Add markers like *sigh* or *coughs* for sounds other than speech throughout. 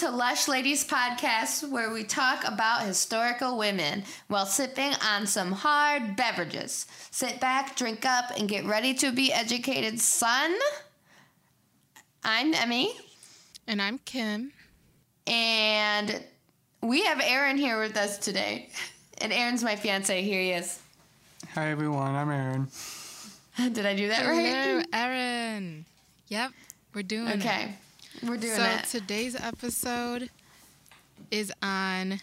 Welcome to Lush Ladies Podcast, where we talk about historical women while sipping on some hard beverages. Sit back, drink up, and get ready to be educated, son. I'm Emmy, And I'm Kim. and we have Aaron here with us today. And Aaron's my fiance. Here he is. Hi everyone, I'm Aaron. Did I do that Hello, right? Erin. Yep, we're doing it. Okay, we're doing So it. today's episode is on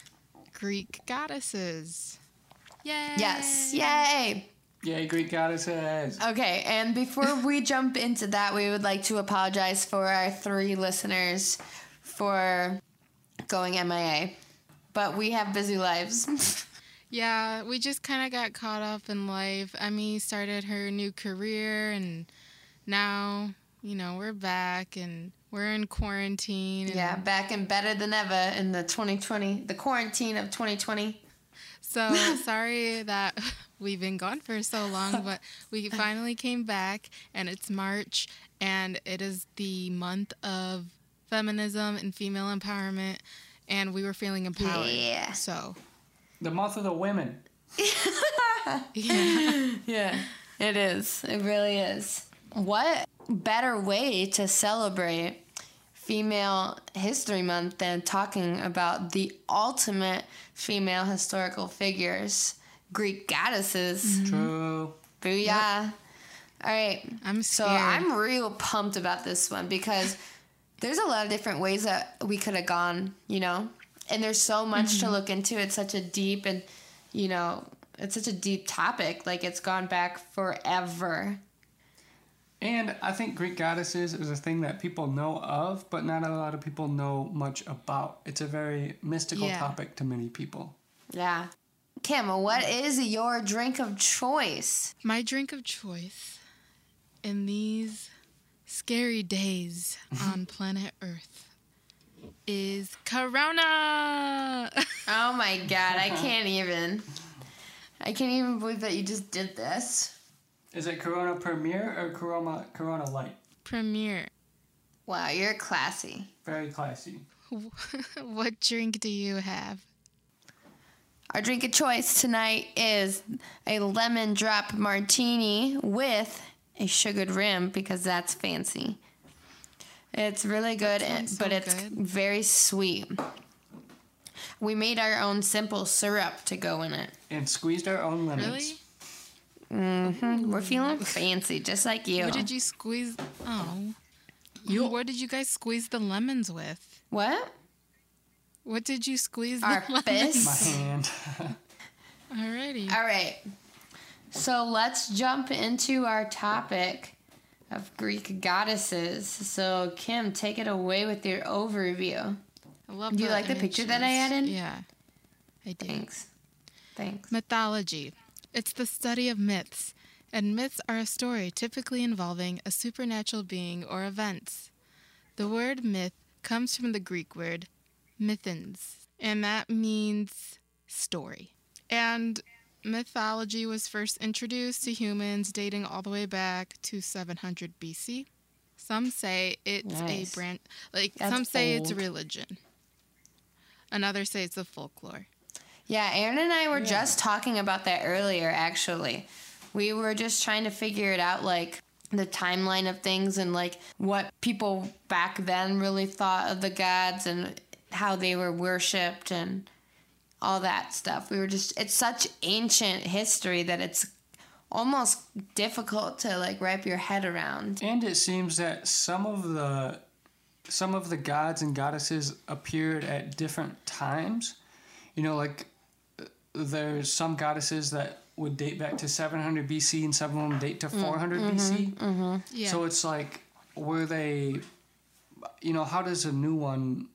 Greek goddesses. Yay! Yes, yay! Yay, Greek goddesses. Okay, and before we *laughs* jump into that, we would like to apologize for our three listeners for going MIA. But we have busy lives. *laughs* Yeah, we just kind of got caught up in life. Emmy started her new career, and now, you know, we're back and we're in quarantine. and yeah, back and better than ever in the 2020, the quarantine of 2020. So *laughs* sorry that *laughs* we've been gone for so long, but we *laughs* finally came back and it's March and it is the month of feminism and female empowerment and we were feeling empowered. Yeah. So, The month of the women. yeah. Yeah, it is. It really is. What better way to celebrate Female History Month than talking about the ultimate female historical figures, Greek goddesses? Mm-hmm. True. Booyah. All right. I'm So. I'm real pumped about this one because there's a lot of different ways that we could have gone, you know? And there's so much to mm-hmm. look into. It's such a deep and, you know, it's such a deep topic. Like it's gone back forever. And I think Greek goddesses is a thing that people know of, but not a lot of people know much about. It's a very mystical Yeah. topic to many people. Yeah. Kim, what is your drink of choice? My drink of choice in these scary days *laughs* on planet Earth is Corona. Oh my god, I *laughs* can't even. I can't even believe that you just did this. Is it Corona Premier or Corona Corona Light? Premier. Wow, you're classy. Very classy. *laughs* what drink do you have? Our drink of choice tonight is a lemon drop martini with a sugared rim because that's fancy. It's really good, and, sounds but so it's good. very sweet. We made our own simple syrup to go in it. And squeezed our own lemons. Really? Mm-hmm. We're feeling mm-hmm. fancy, just like you. What did you squeeze? Oh. You, what did you guys squeeze the lemons with? What? What did you squeeze Our the lemons? My hand. *laughs* Alrighty. All right. So let's jump into our topic of Greek goddesses. So Kim, take it away with your overview. I love Do you like the picture that I added? Yeah. I do. Thanks. Thanks. Mythology. It's the study of myths, and myths are a story typically involving a supernatural being or events. The word myth comes from the Greek word mythins, and that means story. And mythology was first introduced to humans dating all the way back to 700 BC. Some say it's Nice. a brand, like That's some say it's a religion. Another say it's a folklore. Yeah, Aaron and I were just talking about that earlier, actually. We were just trying to figure it out, like the timeline of things and like what people back then really thought of the gods and how they were worshipped and all that stuff. We were just, it's such ancient history that it's almost difficult to like wrap your head around. And it seems that some of the some of the gods and goddesses appeared at different times. You know, like there's some goddesses that would date back to 700 BC and some of them date to mm, 400 mm-hmm, BC. Mm-hmm. Yeah. So it's like, were they, you know, how does a new one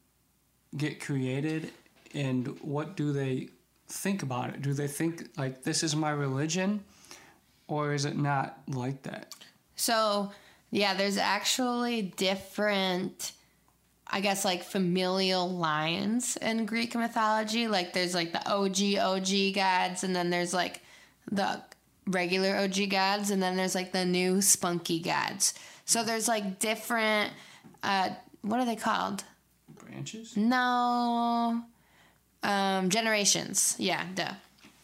get created and what do they think about it? Do they think, like, this is my religion or is it not like that? So, yeah, there's actually different, I guess, like familial lines in Greek mythology. Like, there's like the OG, OG gods, and then there's like the regular OG gods, and then there's like the new spunky gods. So, there's like different, uh, what are they called? branches? No. Um, generations. Yeah, duh.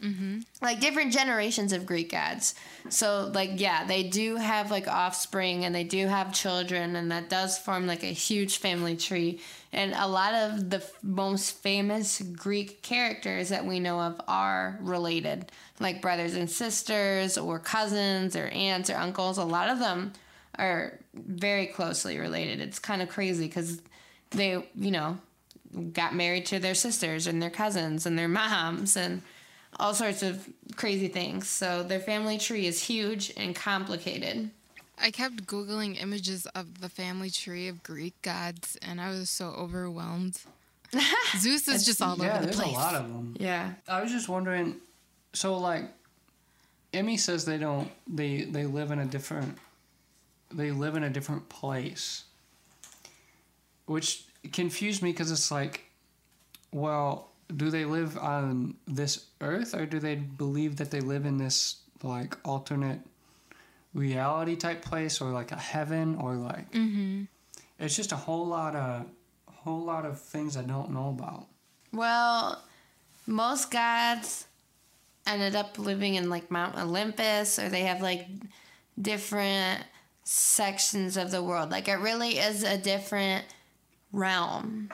Mm-hmm. Like different generations of Greek gods. So, like, yeah, they do have like offspring and they do have children, and that does form like a huge family tree. And a lot of the f- most famous Greek characters that we know of are related, like brothers and sisters, or cousins, or aunts, or uncles. A lot of them are very closely related. It's kind of crazy because they, you know, got married to their sisters and their cousins and their *laughs* moms and all sorts of crazy things. So their family tree is huge and complicated. I kept Googling images of the family tree of Greek gods, and I was so overwhelmed. *laughs* Zeus is just all yeah, over the there's place. a lot of them. Yeah. I was just wondering, so like, Emmy says they don't. They they live in a different. They live in a different place. Which confused me because it's like, well, do they live on this earth or do they believe that they live in this like alternate reality type place or like a heaven or like? mm-hmm. It's just a whole lot of whole lot of things I don't know about. Well, most gods ended up living in like Mount Olympus or they have like different sections of the world. Like it really is a different realm.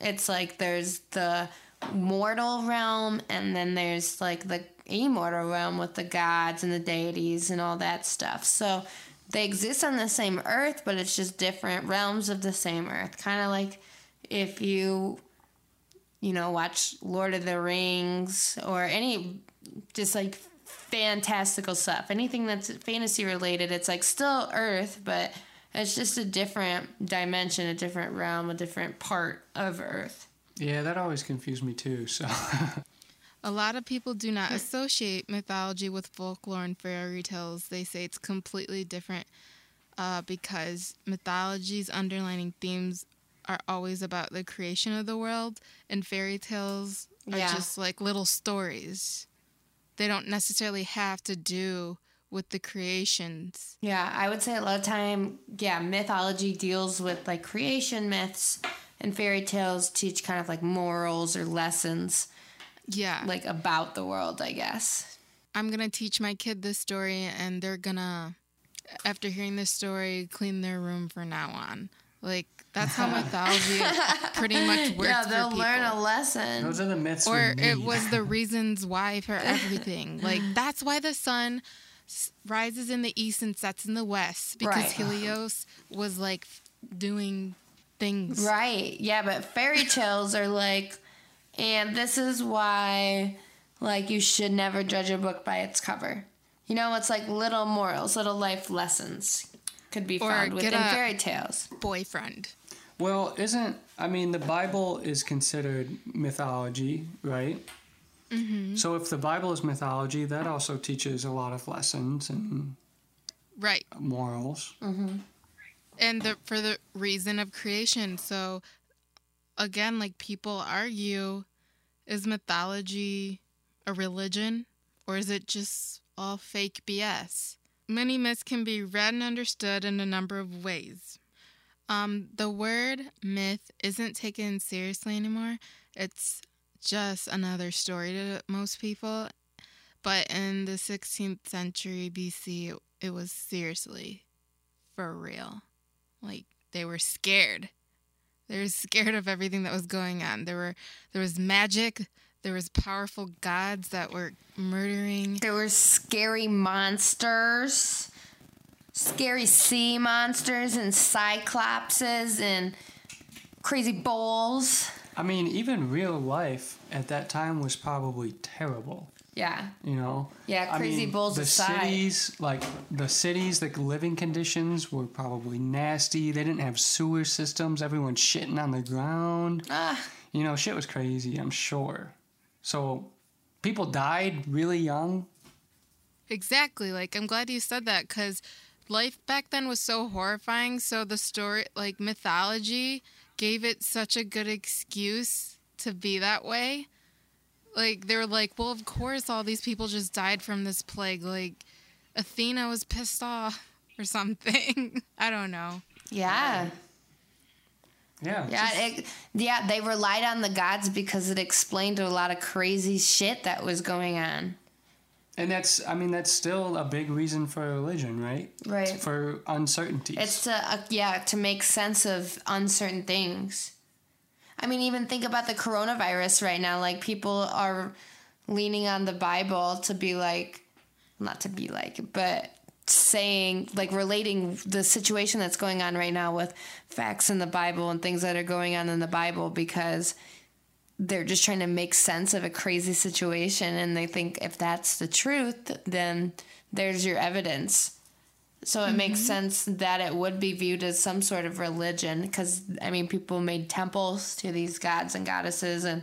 It's like there's the mortal realm and then there's like the immortal realm with the gods and the deities and all that stuff. So they exist on the same earth, but it's just different realms of the same earth. Kind of like if you you know, watch Lord of the Rings or any just like fantastical stuff. Anything that's fantasy related, it's like still Earth, but it's just a different dimension, a different realm, a different part of Earth. Yeah, that always confused me too. So *laughs* A lot of people do not associate mythology with folklore and fairy tales. They say it's completely different uh, because mythology's underlining themes are always about the creation of the world, and fairy tales are Yeah. just like little stories. They don't necessarily have to do with the creations. Yeah, I would say a lot of time, yeah, mythology deals with like creation myths and fairy tales teach kind of like morals or lessons Yeah. like about the world, I guess. I'm gonna teach my kid this story, and they're gonna, after hearing this story, clean their room from now on. Like that's how *laughs* mythology pretty *laughs* much works yeah, they'll people. learn a lesson. those are the myths. we or it was the reasons why for everything. *laughs* Like that's why the sun rises in the east and sets in the west because Right. Helios was like doing things. Right. Yeah, but fairy tales are like, and this is why, like, you should never judge a book by its cover. You know, it's like little morals, little life lessons could be Or found within fairy tales. Boyfriend. Well, isn't I mean the Bible is considered mythology, right? Mm-hmm. So if the Bible is mythology, that also teaches a lot of lessons and Right. morals. And the for the reason of creation. So again like people argue is mythology a religion or is it just all fake bs many myths can be read and understood in a number of ways. Um, the word myth isn't taken seriously anymore. It's just another story to most people. But in the 16th century bc it, it was seriously for real. Like they were scared. They were scared of everything that was going on. There were there was magic, there was powerful gods that were murdering. There were scary monsters, scary sea monsters, and cyclopses, and crazy bulls. I mean, even real life at that time was probably terrible. Yeah. You know. Yeah, I crazy mean, bulls The aside. cities, like the cities, the living conditions were probably nasty. They didn't have sewer systems. Everyone shitting on the ground. Ah, You know, shit was crazy. I'm sure. So, people died really young. Exactly. Like I'm glad you said that cuz life back then was so horrifying, so the story like mythology gave it such a good excuse to be that way. Like they were like, "Well, of course all these people just died from this plague. Like Athena was pissed off or something." *laughs* I don't know. yeah. Yeah. Yeah, just- it, yeah, they relied on the gods because it explained a lot of crazy shit that was going on. and that's I mean that's still a big reason for religion, right? Right. For uncertainties. It's to uh, yeah to make sense of uncertain things. I mean, even think about the coronavirus right now. Like people are leaning on the Bible to be like, not to be like, but saying like relating the situation that's going on right now with facts in the Bible and things that are going on in the Bible because they're just trying to make sense of a crazy situation and they think if that's the truth then there's your evidence so it makes mm-hmm. sense that it would be viewed as some sort of religion because I mean people made temples to these gods and goddesses and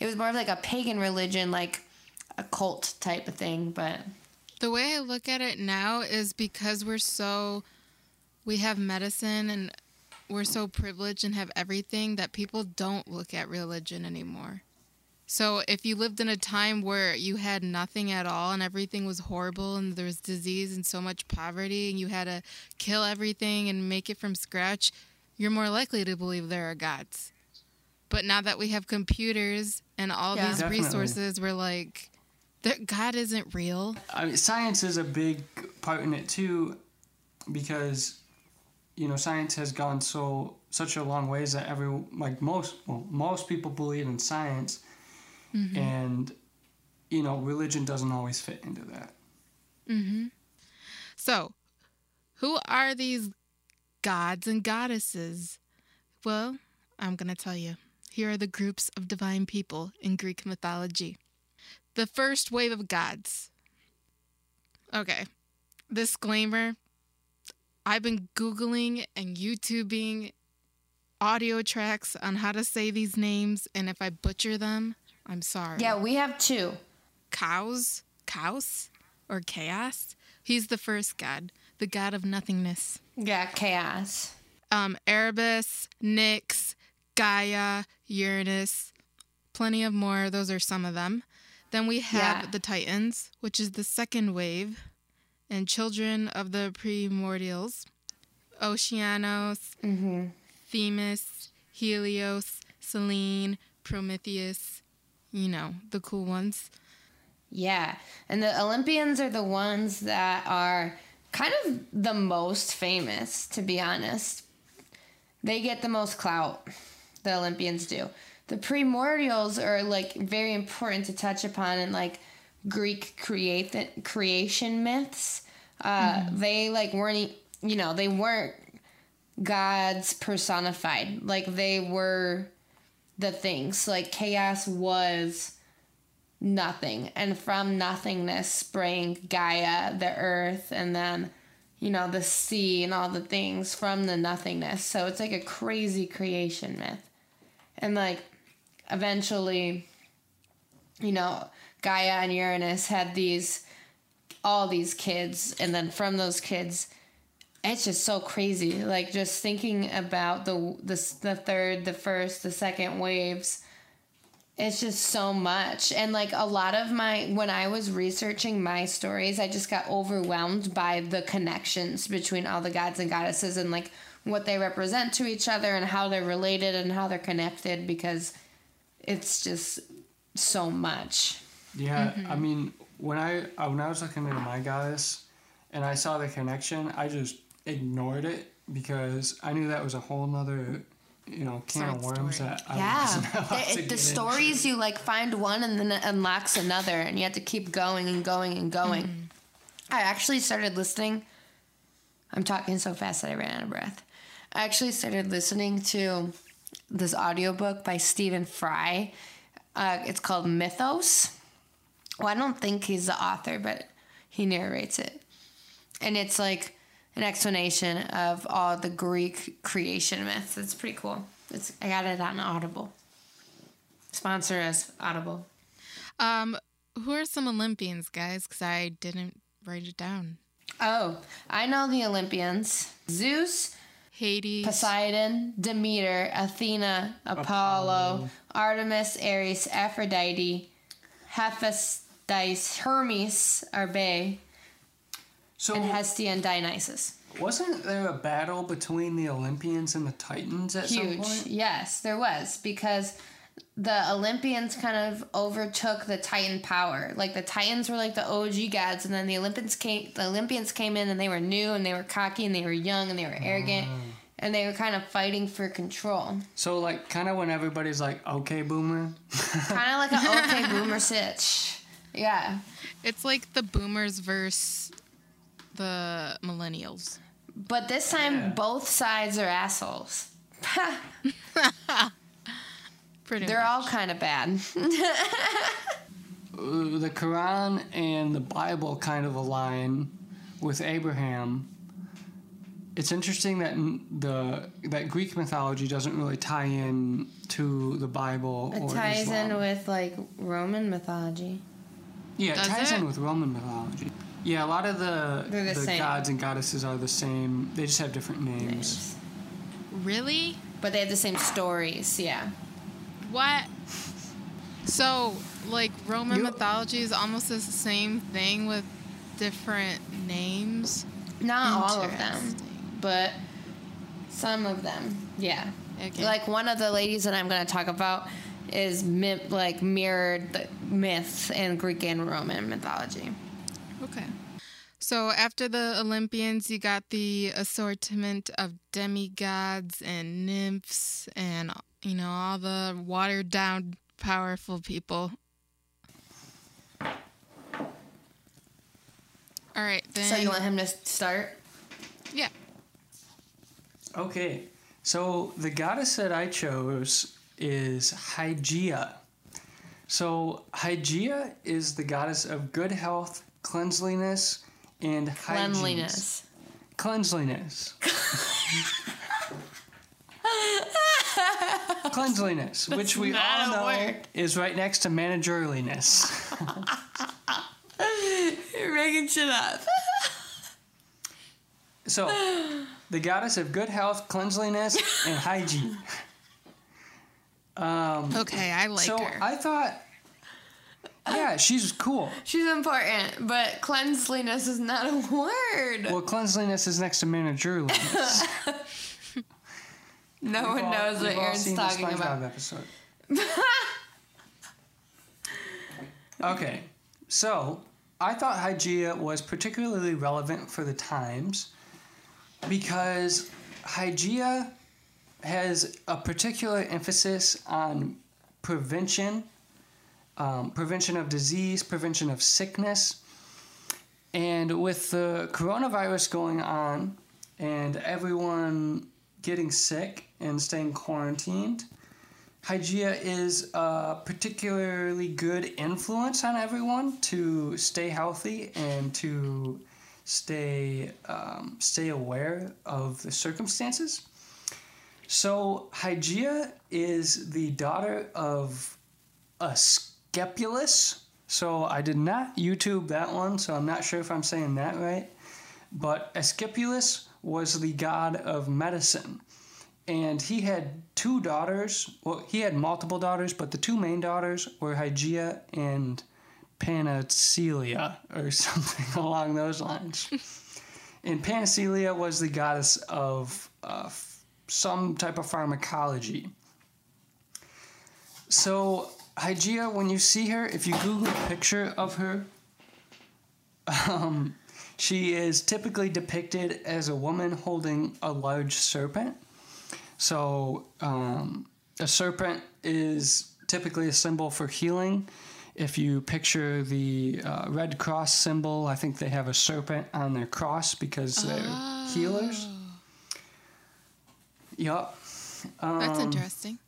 it was more of like a pagan religion like a cult type of thing but The way I look at it now is because we're so we have medicine and we're so privileged and have everything that people don't look at religion anymore. So if you lived in a time where you had nothing at all and everything was horrible and there was disease and so much poverty and you had to kill everything and make it from scratch, you're more likely to believe there are gods. But now that we have computers and all Yeah. these Definitely. resources, we're like, God isn't real. I mean, science is a big part in it too, because you know science has gone so such a long ways that every like most well, most people believe in science, Mm-hmm. and you know religion doesn't always fit into that. Mm-hmm. So, who are these gods and goddesses? Well, I'm going to tell you. Here are the groups of divine people in Greek mythology. The first wave of gods. Okay, disclaimer I've been Googling and YouTubing audio tracks on how to say these names, and if I butcher them, I'm sorry. yeah we have two Cows, Chaos, or Chaos. He's the first god, the god of nothingness. yeah chaos Um, Erebus, Nyx, Gaia, Uranus, plenty of more. Those are some of them. Then we have Yeah. the Titans, which is the second wave, and children of the primordials, Oceanos, mm-hmm. Themis, Helios, Selene, Prometheus. You know, the cool ones. Yeah, and the Olympians are the ones that are kind of the most famous, to be honest. They get the most clout, the Olympians do. The primordials are like very important to touch upon in like Greek create creation myths. Uh, They like weren't, you know, they weren't gods personified. Like they were the things. Like chaos was nothing. And from nothingness sprang gaia the earth and then you know the sea and all the things from the nothingness. So it's like a crazy creation myth. And like eventually you know gaia and uranus had these all these kids. And then from those kids it's just so crazy. Like just thinking about the the, the third the first the second waves it's just so much. And like a lot of my when i was researching my stories i just got overwhelmed by the connections between all the gods and goddesses and like what they represent to each other and how they're related and how they're connected because it's just so much. Yeah, I mean, when I uh, when I was looking into my goddess, and I saw the connection, I just ignored it because I knew that was a whole nother, you know, can of worms story. that I yeah. Wasn't allowed The- to the get stories you like find one and then it unlocks another and you have to keep going and going and going. I actually started listening i'm talking so fast that i ran out of breath. I actually started listening to this audiobook by stephen fry. Uh, it's called mythos. Well i don't think he's the author but he narrates it. And it's like an explanation of all the Greek creation myths. It's pretty cool. It's I got it on Audible. Sponsor us, Audible. Um, who are some Olympians, guys? Because I didn't write it down. Oh, I know the Olympians: Zeus, Hades. Poseidon, Demeter, Athena, Apollo, Apollo. Artemis, Ares, Aphrodite, Hephaestus, Hermes, Arbe, So and Hestia and Dionysus. wasn't there a battle between the Olympians and the Titans at some Huge. point? Yes, there was because the Olympians kind of overtook the Titan power. Like the Titans were like the OG gods, and then the Olympians came. The Olympians came in, and they were new, and they were cocky, and they were young, and they were arrogant, ah. and they were kind of fighting for control. So like kind of when everybody's like, "Okay, boomer." *laughs* kind of like an okay boomer sitch. Yeah, It's like the boomers versus the millennials. but this time Yeah. both sides are assholes. *laughs* Pretty They're much. all kind of bad. *laughs* Uh, the Quran and the Bible kind of align with Abraham. It's interesting that the that Greek mythology doesn't really tie in to the Bible It or ties Islam. in with like Roman mythology. yeah, it Does ties it? in with Roman mythology. Yeah, a lot of the They're the same. gods and goddesses are the same. They just have different names. Really? But they have the same stories, yeah. What? So, like Roman You- mythology is almost the same thing with different names. Not all of them, Interesting. but some of them, yeah. Okay. Like one of the ladies that I'm going to talk about is mi- like mirrored the myth in Greek and Roman mythology. Okay. So after the Olympians, you got the assortment of demigods and nymphs and you know all the watered down powerful people. All right, then. So you want him to start? yeah. Okay, so the goddess that I chose is Hygeia. So Hygeia is the goddess of good health, cleanliness, and hygiene. Cleanliness. Cleanliness. Cleanliness, *laughs* which we all know word. is right next to managerliness. You're *laughs* making shit up. So, the goddess of good health, cleanliness, and hygiene. Um, *laughs* Okay, I like so her. I thought, yeah, *laughs* she's cool. She's important, but cleanliness is not a word. Well, cleanliness is next to managerliness. *laughs* no We've one all- knows what Aaron's talking about. episode. *laughs* okay, so I thought Hygeia was particularly relevant for the times because Hygeia has a particular emphasis on prevention, um, prevention of disease, prevention of sickness. And with the coronavirus going on and everyone getting sick and staying quarantined, Hygeia is a particularly good influence on everyone to stay healthy and to stay um, stay aware of the circumstances. So Hygeia is the daughter of Asclepius. So I did not YouTube that one, so I'm not sure if I'm saying that right. But Asclepius was the god of medicine and he had two daughters. Well, he had multiple daughters, but the two main daughters were Hygeia and Panacea, or *laughs* something along those lines. *laughs* and Panacea was the goddess of uh, some type of pharmacology. So, Hygeia, when you see her, if you Google a picture of her, um, she is typically depicted as a woman holding a large serpent. So, um, a serpent is typically a symbol for healing. If you picture the uh, Red Cross symbol, I think they have a serpent on their cross because they're healers. Yup. That's Um, interesting.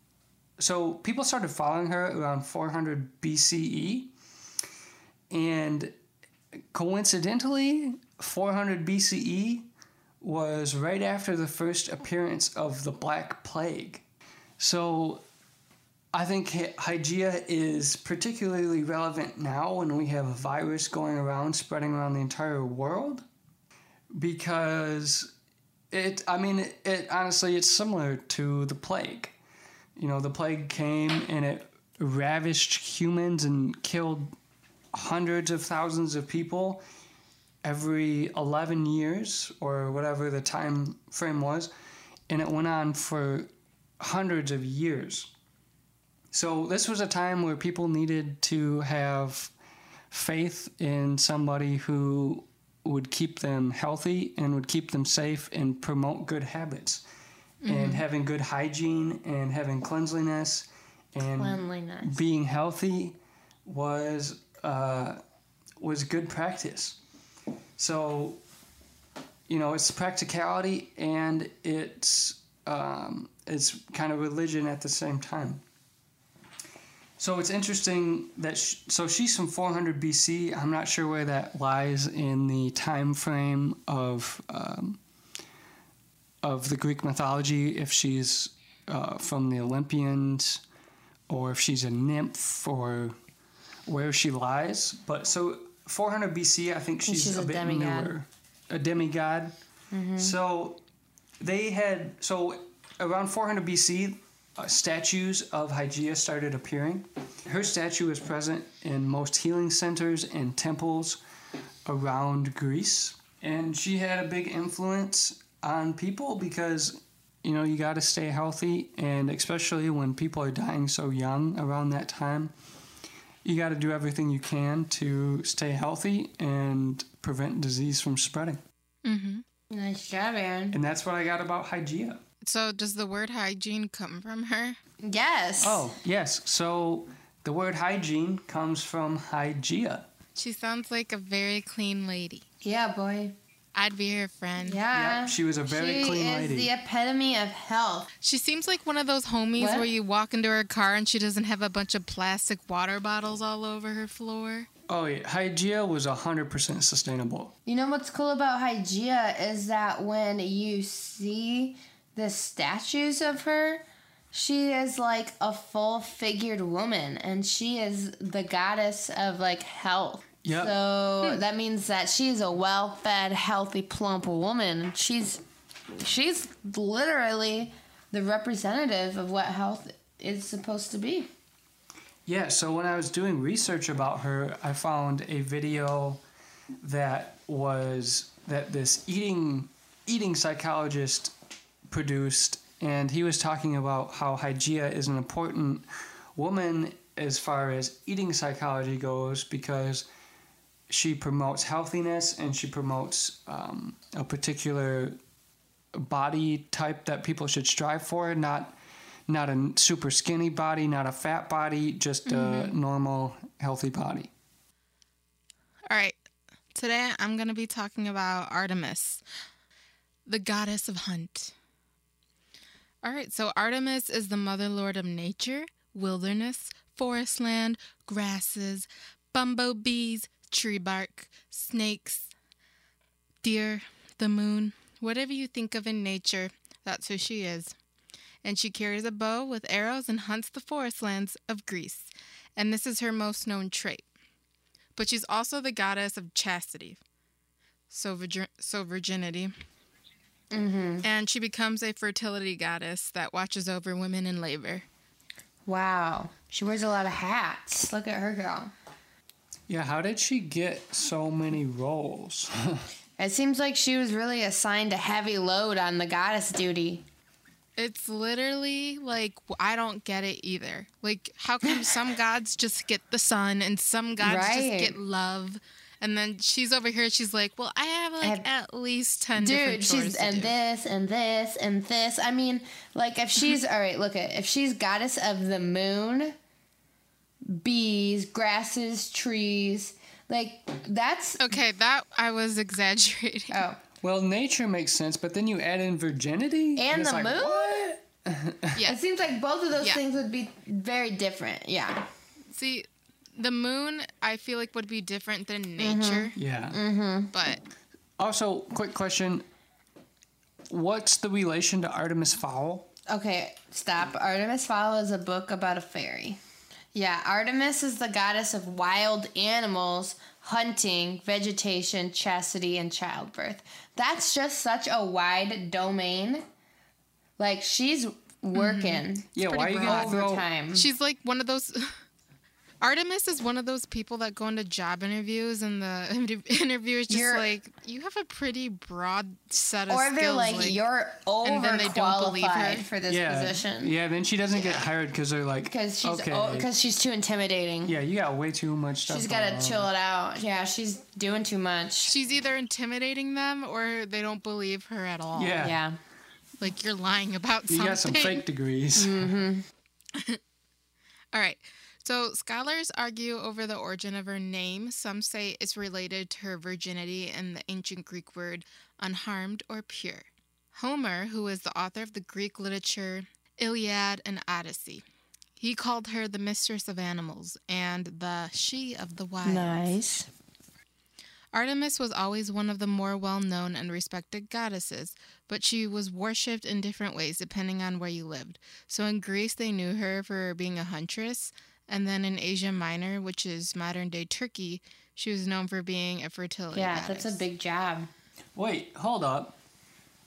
So people started following her around 400 BCE, and coincidentally, 400 BCE was right after the first appearance of the Black Plague. So I think Hy- Hygeia is particularly relevant now when we have a virus going around, spreading around the entire world, because it, I mean, it, it honestly, it's similar to the plague. You know, the plague came and it ravished humans and killed hundreds of thousands of people. every 11 years or whatever the time frame was, and it went on for hundreds of years. So this was a time where people needed to have faith in somebody who would keep them healthy and would keep them safe and promote good habits and having good hygiene and having cleanliness and Cleanliness. being healthy was uh, was good practice. So, you know, it's practicality and it's um, it's kind of religion at the same time. So it's interesting that sh- so she's from 400 BC. I'm not sure where that lies in the time frame of um, of the Greek mythology. If she's uh, from the Olympians, or if she's a nymph, or where she lies. But so 400 BC, I think she's, she's a, a bit demigod. newer, a demigod. So they had so around 400 BC, uh, statues of Hygeia started appearing. Her statue is present in most healing centers and temples around Greece, and she had a big influence on people because you know you got to stay healthy, and especially when people are dying so young around that time. You got to do everything you can to stay healthy and prevent disease from spreading. mm-hmm. Nice job, Aaron. And that's what I got about Hygeia. So, does the word hygiene come from her? Yes. Oh, yes. So the word hygiene comes from Hygeia. She sounds like a very clean lady. Yeah, boy. I'd be her friend. Yeah. Yep, she was a very she clean is lady. the epitome of health. She seems like one of those homies What? where you walk into her car and she doesn't have a bunch of plastic water bottles all over her floor. Oh, yeah. Hygeia was 100% sustainable. You know what's cool about Hygeia is that when you see the statues of her, she is like a full figured woman and she is the goddess of like health. Yep. So hmm. that means that she's a well fed, healthy, plump woman. She's she's literally the representative of what health is supposed to be. Yeah, so when I was doing research about her, I found a video that was that this eating eating psychologist produced and he was talking about how Hygeia is an important woman as far as eating psychology goes because she promotes healthiness and she promotes um, a particular body type that people should strive for not not a super skinny body not a fat body just a normal healthy body All right. Today I'm going to be talking about Artemis, the goddess of hunt. All right, so Artemis is the mother lord of nature, wilderness, forest land, grasses, bumblebees, tree bark, snakes, deer, the moon, whatever you think of in nature, that's who she is. And she carries a bow with arrows and hunts the forest lands of Greece. And this is her most known trait but she's also the goddess of chastity. So, virgin- so virginity. Mm-hmm. And she becomes a fertility goddess that watches over women in labor. Wow. She wears a lot of hats. Look at her go. Yeah how did she get so many roles *laughs* It seems like she was really assigned a heavy load on the goddess duty. It's literally like I don't get it either. Like, how come *laughs* some gods just get the sun and some gods Right. just get love? And then she's over here. She's like, "Well, I have like have- at least ten Dude, different chores she's to and do." this and this and this. I mean, like if she's *laughs* all right, look at if she's goddess of the moon, bees, grasses, trees, like that's Okay, that I was exaggerating. oh. well nature makes sense but then you add in virginity And it's the like, moon? what? Yeah. It seems like both of those Yeah. things would be very different. Yeah. See, the moon, I feel like would be different than nature, yeah Mhm. but also quick question what's the relation to artemis fowl Okay, stop. Artemis Fowl is a book about a fairy. Yeah, Artemis is the goddess of wild animals, hunting, vegetation, chastity, and childbirth. That's just such a wide domain. Like she's mm-hmm. working yeah why are you pretty gonna throw overtime. she's like one of those. *laughs* Artemis is one of those people that go into job interviews and the *laughs* inter- interviewer is just You're- like, you have a pretty broad set of Or skills. they're like, you're and then they don't believe her. overqualified for this yeah, position. yeah. Then she doesn't get hired because they're like, Because she's okay, because she's too intimidating. yeah, you got way too much stuff. She's going got to chill it out. Yeah, she's doing too much. She's either intimidating them or they don't believe her at all. Yeah. Yeah. Like you're lying about You something. got some fake degrees. Mm-hmm. *laughs* All right. So scholars argue over the origin of her name. Some say it's related to her virginity and the ancient Greek word unharmed or pure. Homer, who is the author of the Greek literature Iliad and Odyssey, he called her the mistress of animals and the she of the wild. Nice. Artemis was always one of the more well known and respected goddesses, but she was worshipped in different ways depending on where you lived. So in Greece, they knew her for being a huntress, and then in Asia Minor, which is modern day Turkey, she was known for being a fertility Yeah, goddess. that's a big job. Wait, hold up.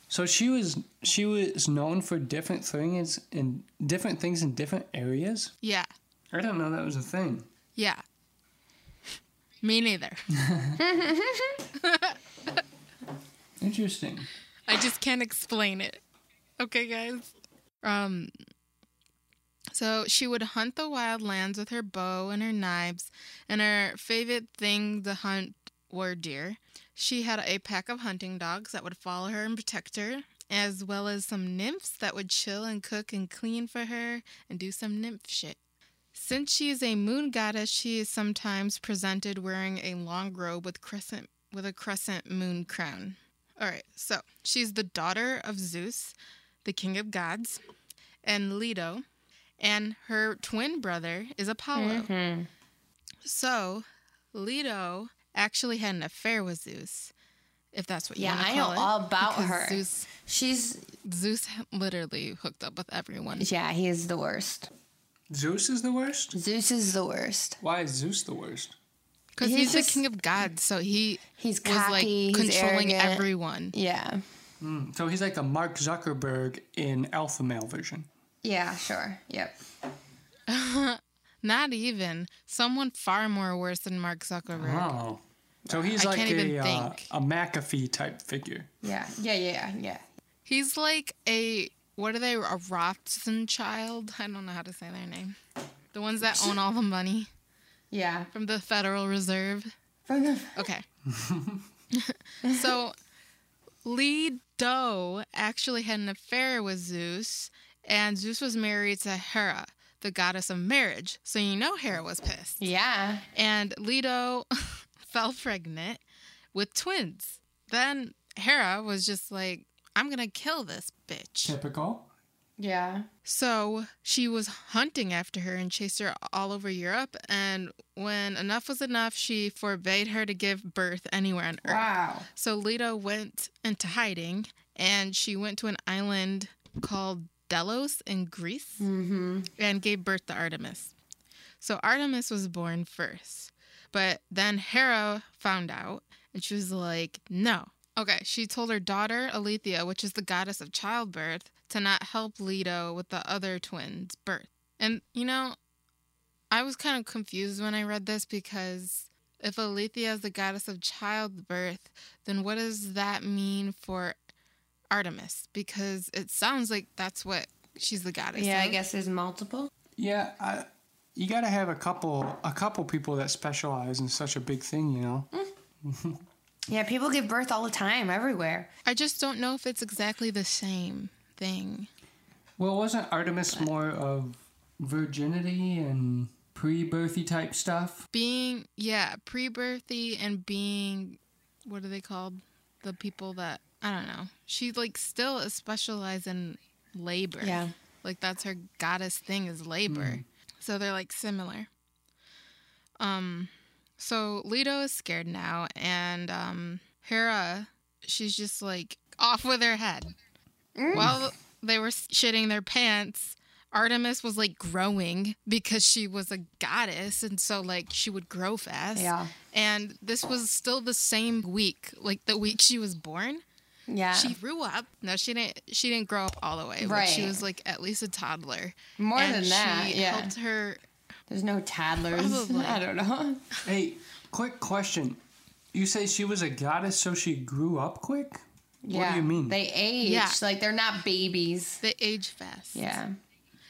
So she was she was known for different things in different things in different areas. Yeah, I didn't know that was a thing. yeah. *laughs* Me neither. *laughs* Interesting. I just can't explain it. Okay, guys. Um so she would hunt the wild lands with her bow and her knives, and her favorite thing to hunt were deer. She had a pack of hunting dogs that would follow her and protect her, as well as some nymphs that would chill and cook and clean for her and do some nymph shit. Since she is a moon goddess, she is sometimes presented wearing a long robe with crescent with a crescent moon crown. All right, so she's the daughter of Zeus, the king of gods, and Leto, and her twin brother is Apollo. Mm-hmm. So, Leto actually had an affair with Zeus, if that's what you Yeah, want to I know it, all about her. Zeus, She's Zeus literally hooked up with everyone. yeah, he's the worst. Zeus is the worst. Zeus is the worst. Why is Zeus the worst? Because He's he's, just- the king of gods, so he He's was like cocky, he's controlling everyone. Yeah. Hmm, So he's like the Mark Zuckerberg in alpha male version. Yeah, sure. Yep. *laughs* Not even someone far more worse than Mark Zuckerberg. Oh. So he's I like can't even a uh, a McAfee type figure. Yeah. Yeah, yeah, yeah. He's like a what are they? A Rothschild? I don't know how to say their name. The ones that own all the money Yeah. from the Federal Reserve. From the *laughs* Okay. *laughs* so Leto actually had an affair with Zeus, and Zeus was married to Hera, the goddess of marriage. So you know Hera was pissed. Yeah. And Leto *laughs* fell pregnant with twins. Then Hera was just like, I'm going to kill this bitch. Typical. Yeah. So she was hunting after her and chased her all over Europe. And when enough was enough, she forbade her to give birth anywhere on Earth. Wow. So Leto went into hiding and she went to an island called Delos in Greece Mm-hmm. and gave birth to Artemis. So Artemis was born first. But then Hera found out and she was like, no. Okay, she told her daughter Alethea, which is the goddess of childbirth, to not help Leto with the other twins' birth. And, you know, I was kind of confused when I read this because if Alethea is the goddess of childbirth, then what does that mean for Artemis? Because it sounds like that's what she's the goddess Yeah, I guess there's multiple. Yeah, I, you got to have a couple a couple people that specialize in such a big thing, you know. Mm. *laughs* Yeah, people give birth all the time, everywhere. I just don't know if it's exactly the same thing. Well, wasn't Artemis more of virginity and pre-birthy type stuff? Being, yeah, pre birthy and being, what are they called? The people that, I don't know. She, like, still is specialized in labor. Yeah. Like, that's her goddess thing is labor. So they're, like, similar. Um, so Leto is scared now, and, um, Hera, she's just, like, off with her head. While they were shitting their pants, Artemis was like growing because she was a goddess, and so like she would grow fast. Yeah. And this was still the same week, like the week she was born. Yeah. She grew up. No, she didn't. She didn't grow up all the way. But she was like at least a toddler. More and than that. she Yeah. helped her There's no toddlers. Probably. *laughs* I don't know. Hey, quick question. You say she was a goddess, so she grew up quick? Yeah. What do you mean? They age. Yeah. Like they're not babies. They age fast. Yeah.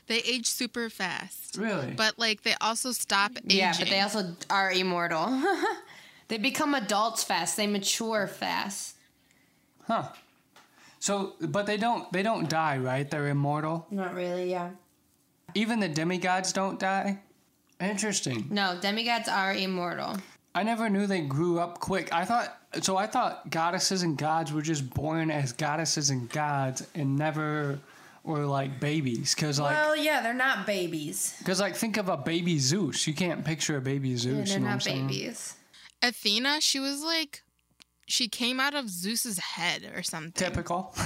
They age super fast. really? But like they also stop aging. Yeah, but they also are immortal. *laughs* they become adults fast. They mature fast. Huh. So, but they don't they don't die, right? They're immortal. Not really, yeah. Even the demigods don't die. Interesting. No, demigods are immortal. I never knew they grew up quick. I thought so. I thought goddesses and gods were just born as goddesses and gods and never were like babies. Cause like, well, yeah, they're not babies. cause like think of a baby Zeus. You can't picture a baby Zeus. Yeah, you they're know not what I'm saying? babies. Athena, she was like she came out of Zeus's head or something. Typical. *laughs*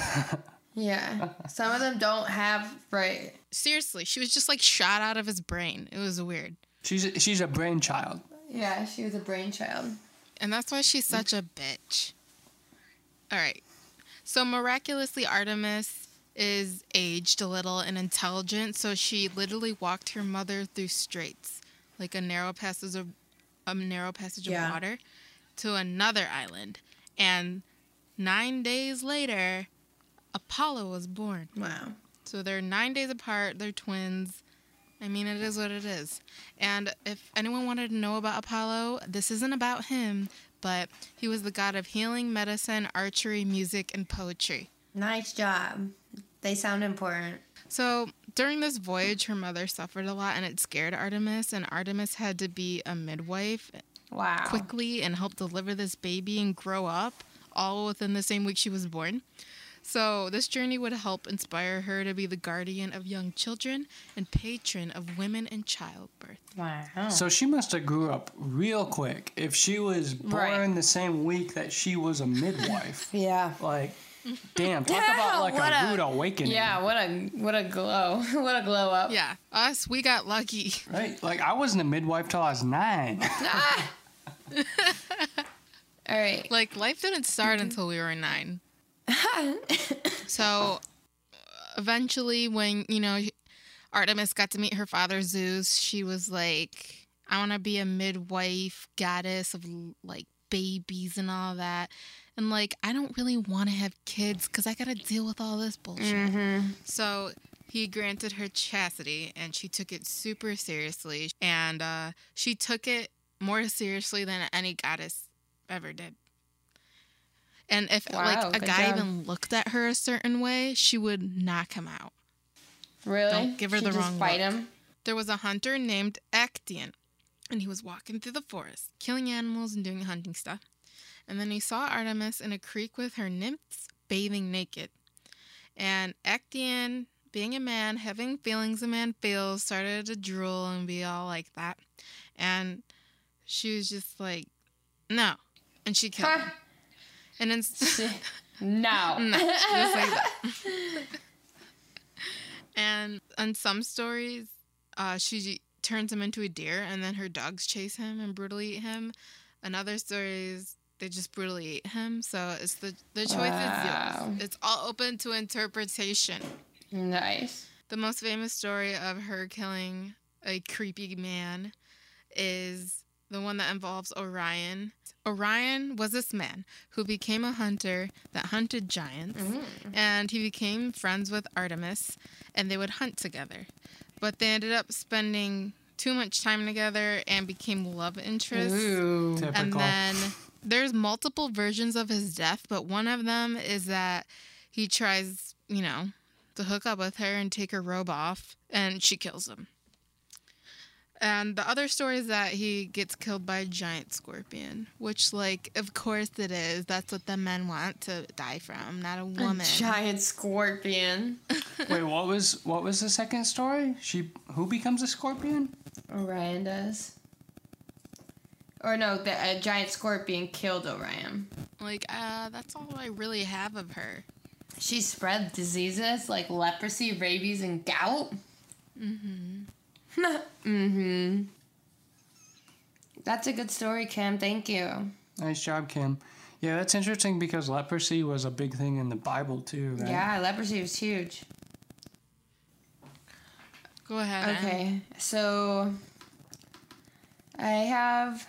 Yeah. Some of them don't have right. Seriously, she was just like shot out of his brain. It was weird. she's a, she's a brainchild. Yeah, she was a brainchild. And that's why she's such a bitch. All right. So miraculously, Artemis is aged a little and intelligent, so she literally walked her mother through straits, like a narrow passage of a narrow passage Yeah. of water, to another island. And nine days later, Apollo was born. Wow. So they're nine days apart. They're twins. I mean, it is what it is. And if anyone wanted to know about Apollo, this isn't about him, but he was the god of healing, medicine, archery, music, and poetry. Nice job. They sound important. So during this voyage, her mother suffered a lot and it scared Artemis, and Artemis had to be a midwife Wow. quickly and help deliver this baby and grow up all within the same week she was born. So, this journey would help inspire her to be the guardian of young children and patron of women in childbirth. Wow. So she must have grew up real quick. If she was born Right. the same week that she was a midwife, *laughs* yeah. like, *laughs* damn, talk about like a a- rude awakening. Yeah, what a what a glow. *laughs* what a glow up. Yeah, us, we got lucky. Right? Like I wasn't a midwife till I was nine. *laughs* ah! All right. Like, life didn't start Mm-hmm. until we were nine. so, eventually, when, you know, Artemis got to meet her father Zeus, she was like, I want to be a midwife, goddess of like babies and all that. And like, I don't really want to have kids because I got to deal with all this bullshit. Mm-hmm. So he granted her chastity and she took it super seriously. And uh, she took it more seriously than any goddess ever did. And if Wow, like a guy job. even looked at her a certain way, she would knock him out. Really? Don't give her She the wrong fight look. him. There was a hunter named Actaeon, and he was walking through the forest, killing animals and doing hunting stuff. And then he saw Artemis in a creek with her nymphs bathing naked. And Actaeon, being a man, having feelings a man feels, started to drool and be all like that. And she was just like, no. And she killed him. *laughs* And then *laughs* no. no, just like that. *laughs* and on some stories, uh, she turns him into a deer, and then her dogs chase him and brutally eat him. In other stories, they just brutally eat him. So it's the the choice Wow. is yours. It's all open to interpretation. Nice. The most famous story of her killing a creepy man is the one that involves Orion. Orion was this man who became a hunter that hunted giants, mm-hmm. and he became friends with Artemis, and they would hunt together. But they ended up spending too much time together and became love interests. Ooh. Typical. And then there's multiple versions of his death, but one of them is that he tries, you know, to hook up with her and take her robe off, and she kills him. And the other story is that he gets killed by a giant scorpion, which, like, of course it is. That's what the men want to die from, not a woman. Giant scorpion. *laughs* Wait, what was what was the second story? She who becomes a scorpion? Orion does. Or no, the a giant scorpion killed Orion. Like, uh, that's all I really have of her. She spread diseases like leprosy, rabies, and gout. Mm-hmm. *laughs* mm-hmm. That's a good story, Kim. Thank you. Nice job, Kim. Yeah, that's interesting because leprosy was a big thing in the Bible too, right? Yeah, leprosy was huge. Go ahead. Anne. Okay, so I have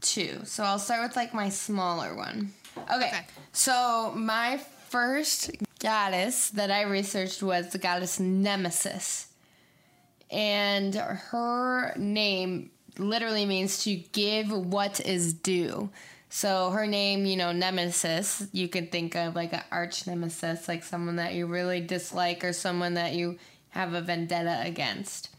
two. So I'll start with like my smaller one. Okay. Okay. So my first goddess that I researched was the goddess Nemesis. And her name literally means to give what is due. So her name, you know, Nemesis, you can think of like an arch nemesis, like someone that you really dislike or someone that you have a vendetta against.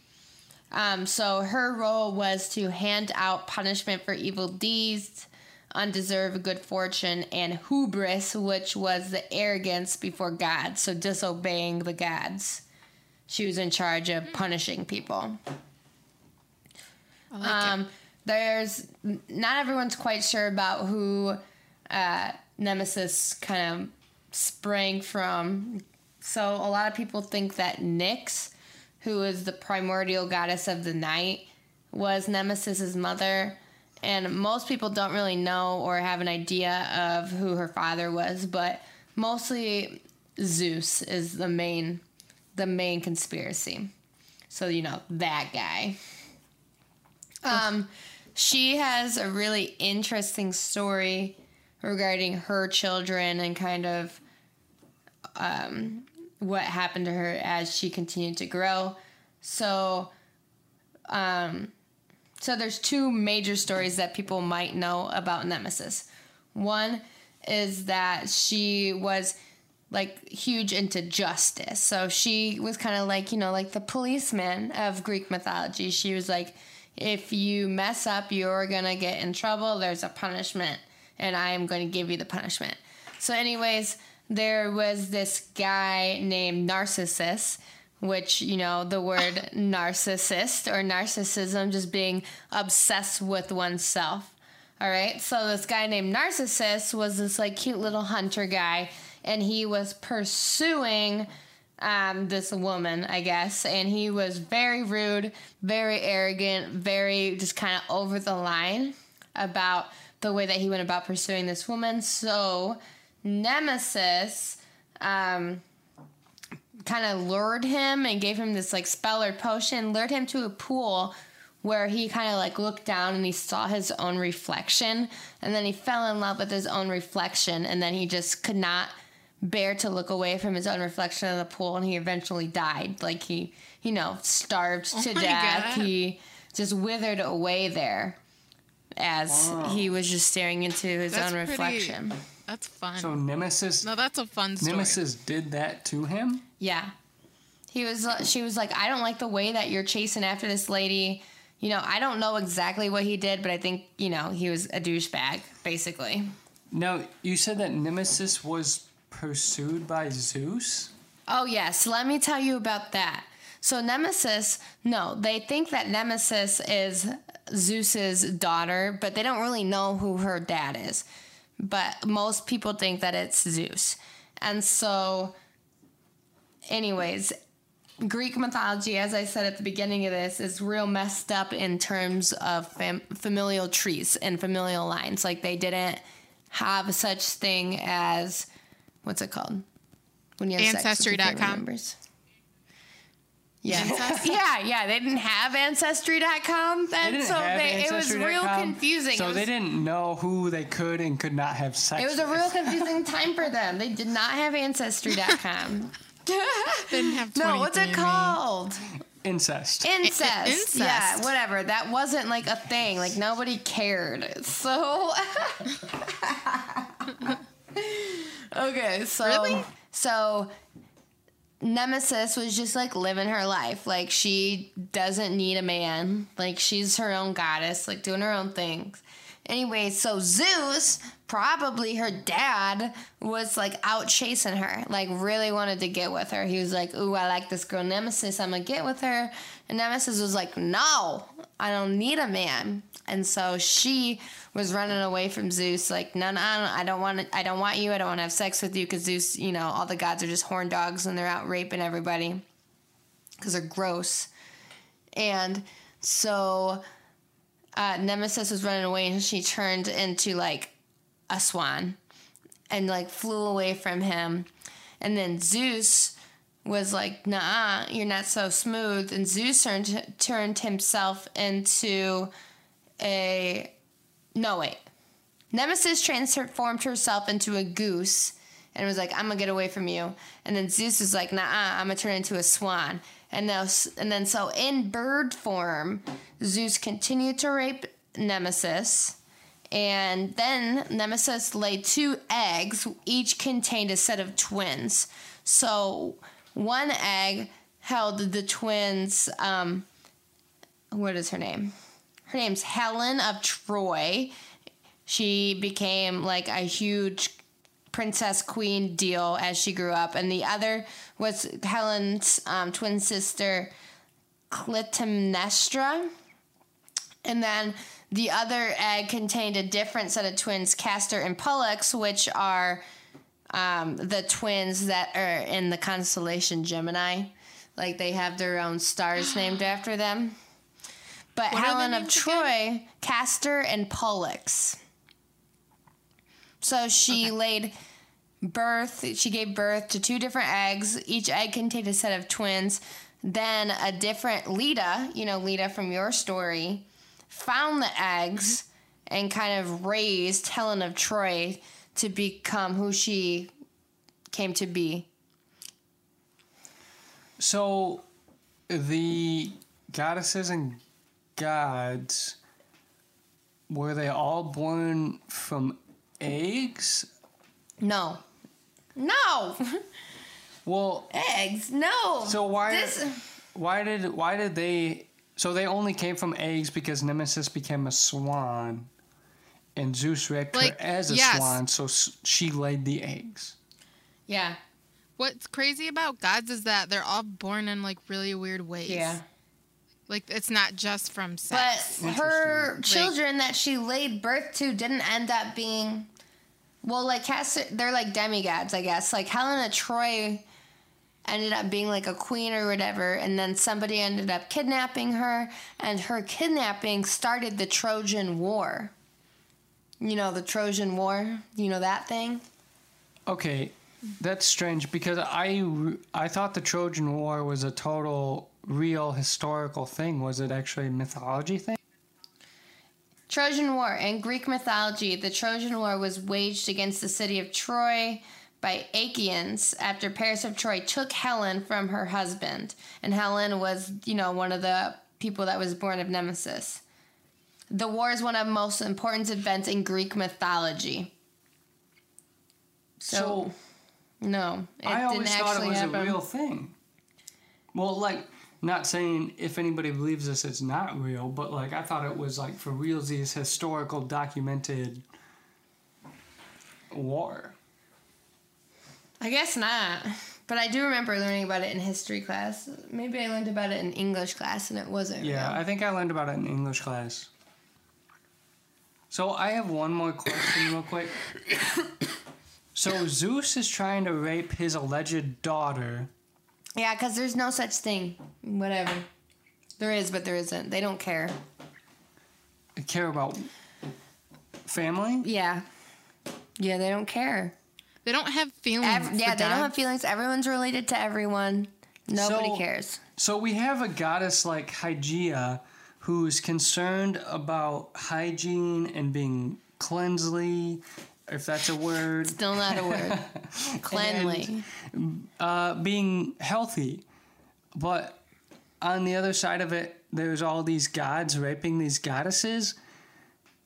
Um, so her role was to hand out punishment for evil deeds, undeserved good fortune, and hubris, which was the arrogance before God, so disobeying the gods. She was in charge of punishing people. Like Um, there's not everyone's quite sure about who uh, Nemesis kind of sprang from. So a lot of people think that Nyx, who is the primordial goddess of the night, was Nemesis's mother. And most people don't really know or have an idea of who her father was, but mostly Zeus is the main the main conspiracy. So you know that guy. Um, she has a really interesting story regarding her children and kind of um, what happened to her as she continued to grow. So, um, so there's two major stories that people might know about Nemesis. One is that she was like huge into justice. So she was kind of like, you know, like the policeman of Greek mythology. She was like, if you mess up, you're going to get in trouble. There's a punishment, and I am going to give you the punishment. So, anyways, there was this guy named Narcissus, which, you know, the word *laughs* narcissist or narcissism, just being obsessed with oneself. All right. So this guy named Narcissus was this like cute little hunter guy, and he was pursuing um, this woman, I guess, and he was very rude, very arrogant, very just kind of over the line about the way that he went about pursuing this woman. So Nemesis um, kind of lured him and gave him this like spell or potion, lured him to a pool where he kind of like looked down and he saw his own reflection and then he fell in love with his own reflection and then he just could not bear to look away from his own reflection in the pool and he eventually died like he you know starved to Oh my death God. he just withered away there as Wow. he was just staring into his That's own pretty- reflection That's fun. So Nemesis, no, that's a fun story. Nemesis did that to him. Yeah. He was uh, she was like, I don't like the way that you're chasing after this lady. You know, I don't know exactly what he did, but I think, you know, he was a douchebag, basically. Now you said that Nemesis was pursued by Zeus. Oh yes, let me tell you about that. So Nemesis, no, they think that Nemesis is Zeus's daughter, but they don't really know who her dad is. But most people think that it's Zeus. And so anyways, Greek mythology, as I said at the beginning of this, is real messed up in terms of fam- familial trees and familial lines. Like they didn't have such thing as what's it called? When you have sex with your Ancestry.com? Members. Yeah. *laughs* Yeah, yeah, they didn't have ancestry.com then, They didn't so have they, it was real Ancestry.com, confusing. So was, they didn't know who they could and could not have sex. it was a real confusing *laughs* time for them. They did not have ancestry.com. *laughs* Didn't have no, what's it called? incest. Incest. incest. Yeah, whatever. That wasn't like a thing. Like nobody cared. So Okay, so Really? so Nemesis was just like living her life. Like she doesn't need a man. Like she's her own goddess, like doing her own things. Anyway, so Zeus, probably her dad, was like out chasing her, like really wanted to get with her. He was like, Ooh, I like this girl Nemesis, I'm gonna get with her. And Nemesis was like, No, I don't need a man. And so she was running away from Zeus, like, no, no, I don't want I don't want you. I don't want to have sex with you because Zeus, you know, all the gods are just horn dogs and they're out raping everybody because they're gross. And so uh, Nemesis was running away and she turned into like a swan and like flew away from him. And then Zeus was like, nah, you're not so smooth. And Zeus turned, turned himself into a. No, wait. Nemesis transformed herself into a goose and was like, I'm gonna get away from you. And then Zeus was like, Nah, I'm gonna turn into a swan. And now, and then so in bird form, Zeus continued to rape Nemesis. And then Nemesis laid two eggs, each contained a set of twins. So one egg held the twins. Um, what is her name? Her name's Helen of Troy. She became like a huge princess queen deal as she grew up, and the other was Helen's um, twin sister Clytemnestra. And then the other egg contained a different set of twins, Castor and Pollux, which are um, the twins that are in the constellation Gemini. Like they have their own stars *gasps* named after them. But What Helen of Troy, Castor, and Pollux. So she Okay. laid birth, she gave birth to two different eggs. Each egg contained a set of twins. Then a different Leda, you know, Leda from your story, found the eggs mm-hmm. and kind of raised Helen of Troy to become who she came to be. So, the goddesses and gods were they all born from eggs? No. No. *laughs* Well, eggs. No. so why This, why did why did they so they only came from eggs because Nemesis became a swan and Zeus raped Like, her as a yes. swan so she laid the eggs. yeah. What's crazy about gods is that they're all born in like really weird ways. Yeah. Like it's not just from sex. But sex. her Like- children that she laid birth to didn't end up being, well, like Castor, they're like demigods, I guess. Like Helen of Troy ended up being like a queen or whatever, and then somebody ended up kidnapping her, and her kidnapping started the Trojan War. You know the Trojan War. You know that thing. Okay, that's strange because I I thought the Trojan War was a total real historical thing. Was it actually a mythology thing? Trojan War. In Greek mythology, the Trojan War was waged against the city of Troy by Achaeans after Paris of Troy took Helen from her husband. And Helen was, you know, one of the people that was born of Nemesis. The war is one of the most important events in Greek mythology. So, So, no, it I always didn't thought it actually was happen. a real thing. Well, like not saying if anybody believes this, it's not real, but like I thought it was like for real, realsies historical documented war. I guess not. But I do remember learning about it in history class. Maybe I learned about it in English class and it wasn't Yeah, real. I think I learned about it in English class. So I have one more question, real quick. *coughs* So Zeus is trying to rape his alleged daughter. Yeah, because there's no such thing. Whatever. There is, but there isn't. They don't care. Care about family? Yeah. Yeah, they don't care. They don't have feelings. Ev- yeah, for they don't have feelings. Everyone's related to everyone. Nobody So- cares. So we have a goddess like Hygeia who's concerned about hygiene and being cleansely, if that's a word, Still not a word. *laughs* Cleanly. uh, being healthy. But on the other side of it, there's all these gods raping these goddesses.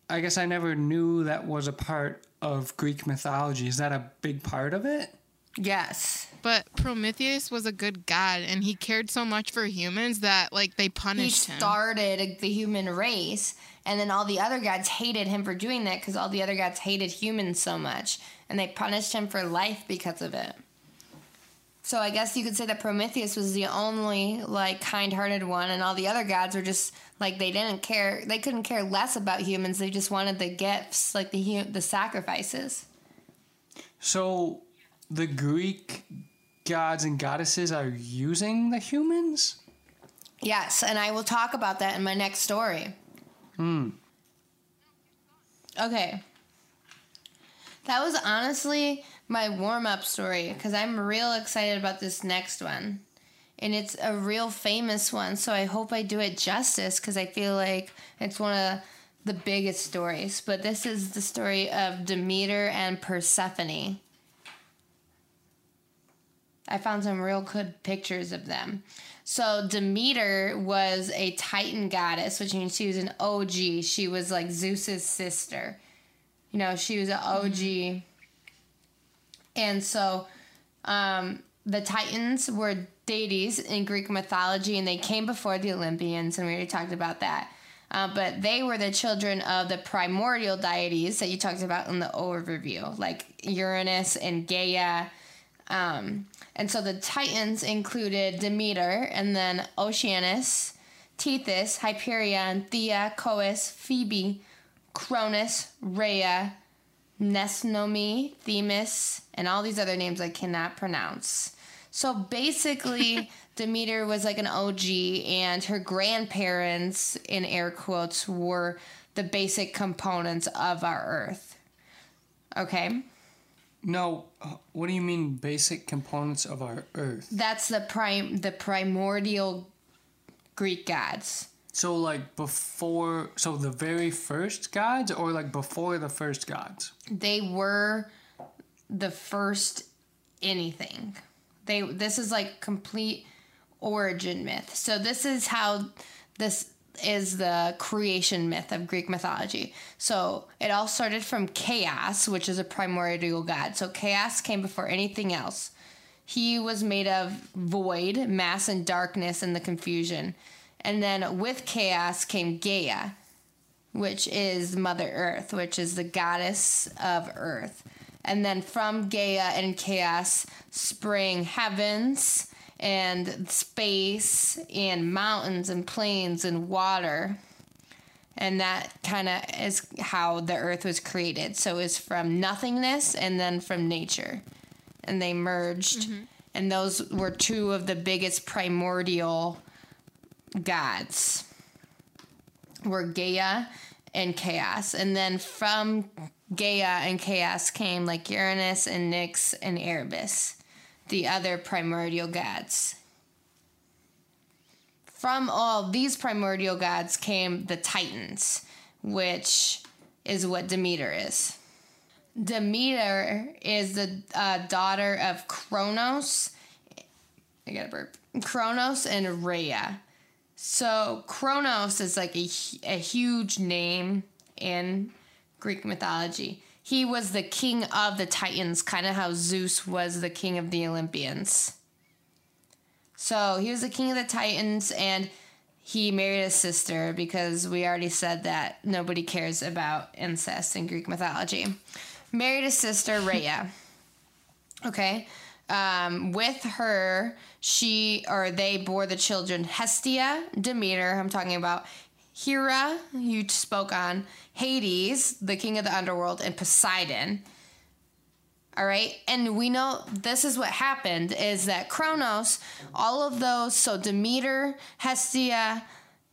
I guess I never knew that was a part of Greek mythology. Is that a big part of it? yes. But Prometheus was a good god, and he cared so much for humans that like they He punished him. started the human race, and then all the other gods hated him for doing that because all the other gods hated humans so much, and they punished him for life because of it. So I guess you could say that Prometheus was the only like kind-hearted one, and all the other gods were just like they didn't care. They couldn't care less about humans. They just wanted the gifts, like the the sacrifices. So the Greek gods and goddesses are using the humans? Yes, and I will talk about that in my next story. Hmm. Okay. That was honestly my warm up story because I'm real excited about this next one. And it's a real famous one, so I hope I do it justice because I feel like it's one of the biggest stories, but this is the story of Demeter and Persephone. I found some real good pictures of them. So Demeter was a Titan goddess, which means she was an OG. She was like Zeus's sister. You know, she was an OG. And so um, the Titans were deities in Greek mythology, and they came before the Olympians, and we already talked about that. Uh, but they were the children of the primordial deities that you talked about in the overview, like Uranus and Gaia. Um, and so the Titans included Demeter, and then Oceanus, Tethys, Hyperion, Thea, Coeus, Phoebe, Cronus, Rhea, Nesnomi, Themis, and all these other names I cannot pronounce. So basically, *laughs* Demeter was like an OG, and her grandparents, in air quotes, were the basic components of our Earth. Okay? No, uh, what do you mean basic components of our Earth? That's the prime, the primordial Greek gods. So like before, so the very first gods, or like before the first gods? They were the first anything. They this is like complete origin myth. So this is how this is the creation myth of Greek mythology. So it all started from chaos, which is a primordial god. So chaos came before anything else. He was made of void, mass, and darkness and the confusion. And then with chaos came Gaia, which is Mother Earth, which is the goddess of Earth. And then from Gaia and chaos spring heavens and space and mountains and plains and water. And that kind of is how the earth was created. So it's from nothingness and then from nature. And they merged. Mm-hmm. And those were two of the biggest primordial gods were Gaia and Chaos. And then from Gaia and Chaos came like Uranus and Nyx and Erebus, the other primordial gods. From all these primordial gods came the Titans, which is what Demeter is. Demeter is the uh, daughter of Kronos. I got a burp. Kronos and Rhea. So Kronos is like a, a huge name in Greek mythology. He was the king of the Titans, kind of how Zeus was the king of the Olympians. So he was the king of the Titans and he married a sister because we already said that nobody cares about incest in Greek mythology. Married a sister, *laughs* Rhea. Okay. Um, with her, she or they bore the children Hestia, Demeter, I'm talking about Hera, you spoke on, Hades, the king of the underworld, and Poseidon. All right. And we know this is what happened is that Kronos, all of those, so Demeter, Hestia,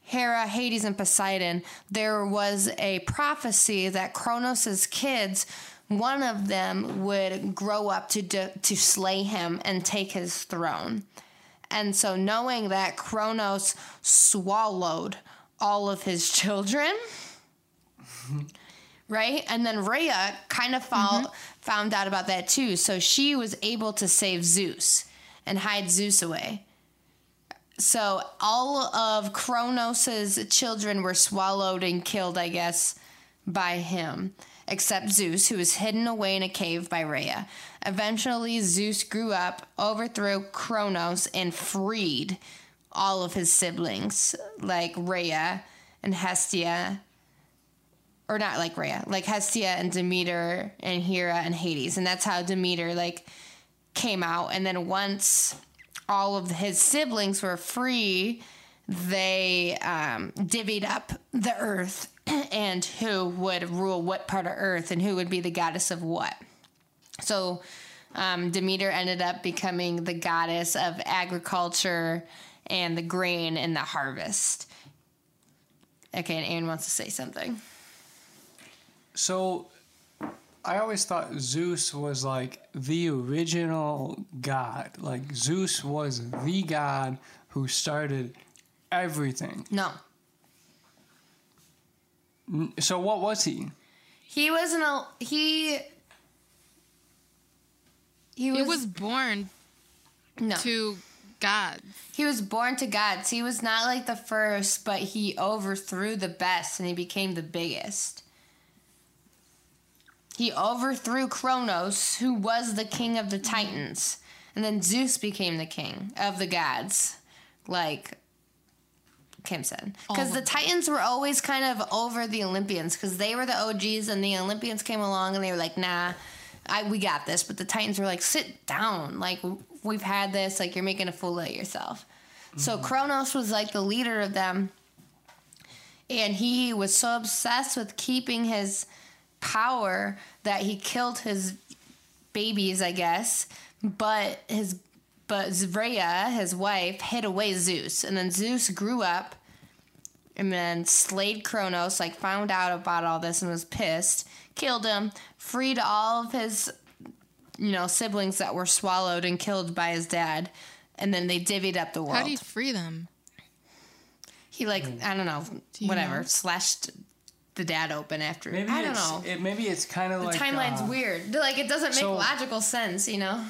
Hera, Hades, and Poseidon, there was a prophecy that Kronos' kids, one of them would grow up to, to slay him and take his throne. And so, knowing that Kronos swallowed all of his children, *laughs* right? And then Rhea kind of found, mm-hmm. found out about that too. So she was able to save Zeus and hide Zeus away. So all of Kronos's children were swallowed and killed, I guess, by him, except Zeus, who was hidden away in a cave by Rhea. Eventually, Zeus grew up, overthrew Kronos, and freed all of his siblings, like Rhea and Hestia or not like Rhea, like Hestia and Demeter and Hera and Hades, and that's how Demeter like came out. And then once all of his siblings were free, they um, divvied up the earth *clears throat* and who would rule what part of earth and who would be the goddess of what. So um, Demeter ended up becoming the goddess of agriculture and the grain and the harvest. Okay, and Aaron wants to say something. So, I always thought Zeus was like the original god. Like, Zeus was the god who started everything. No, So what was he? He was an al- he. He was, He was born no. to gods. He was born to gods. He was not like the first, but he overthrew the best and he became the biggest. He overthrew Kronos, who was the king of the Titans. And then Zeus became the king of the gods. Like Kim said. Because All the Titans were always kind of over the Olympians because they were the OGs and the Olympians came along and they were like, nah, I, we got this. But the Titans were like, sit down. Like, we've had this. Like, you're making a fool of yourself. So mm-hmm. Kronos was like the leader of them. And he was so obsessed with keeping his power that he killed his babies, I guess. But his but Zvria, his wife, hid away Zeus. And then Zeus grew up and then slayed Kronos, like found out about all this and was pissed, killed him, freed all of his you know, siblings that were swallowed and killed by his dad. And then they divvied up the world. How do you free them? He like I don't know, you whatever, know? slashed the dad open after. Maybe I don't it's, know. It, maybe it's kind of like the timeline's uh, weird. Like it doesn't make so- logical sense, you know.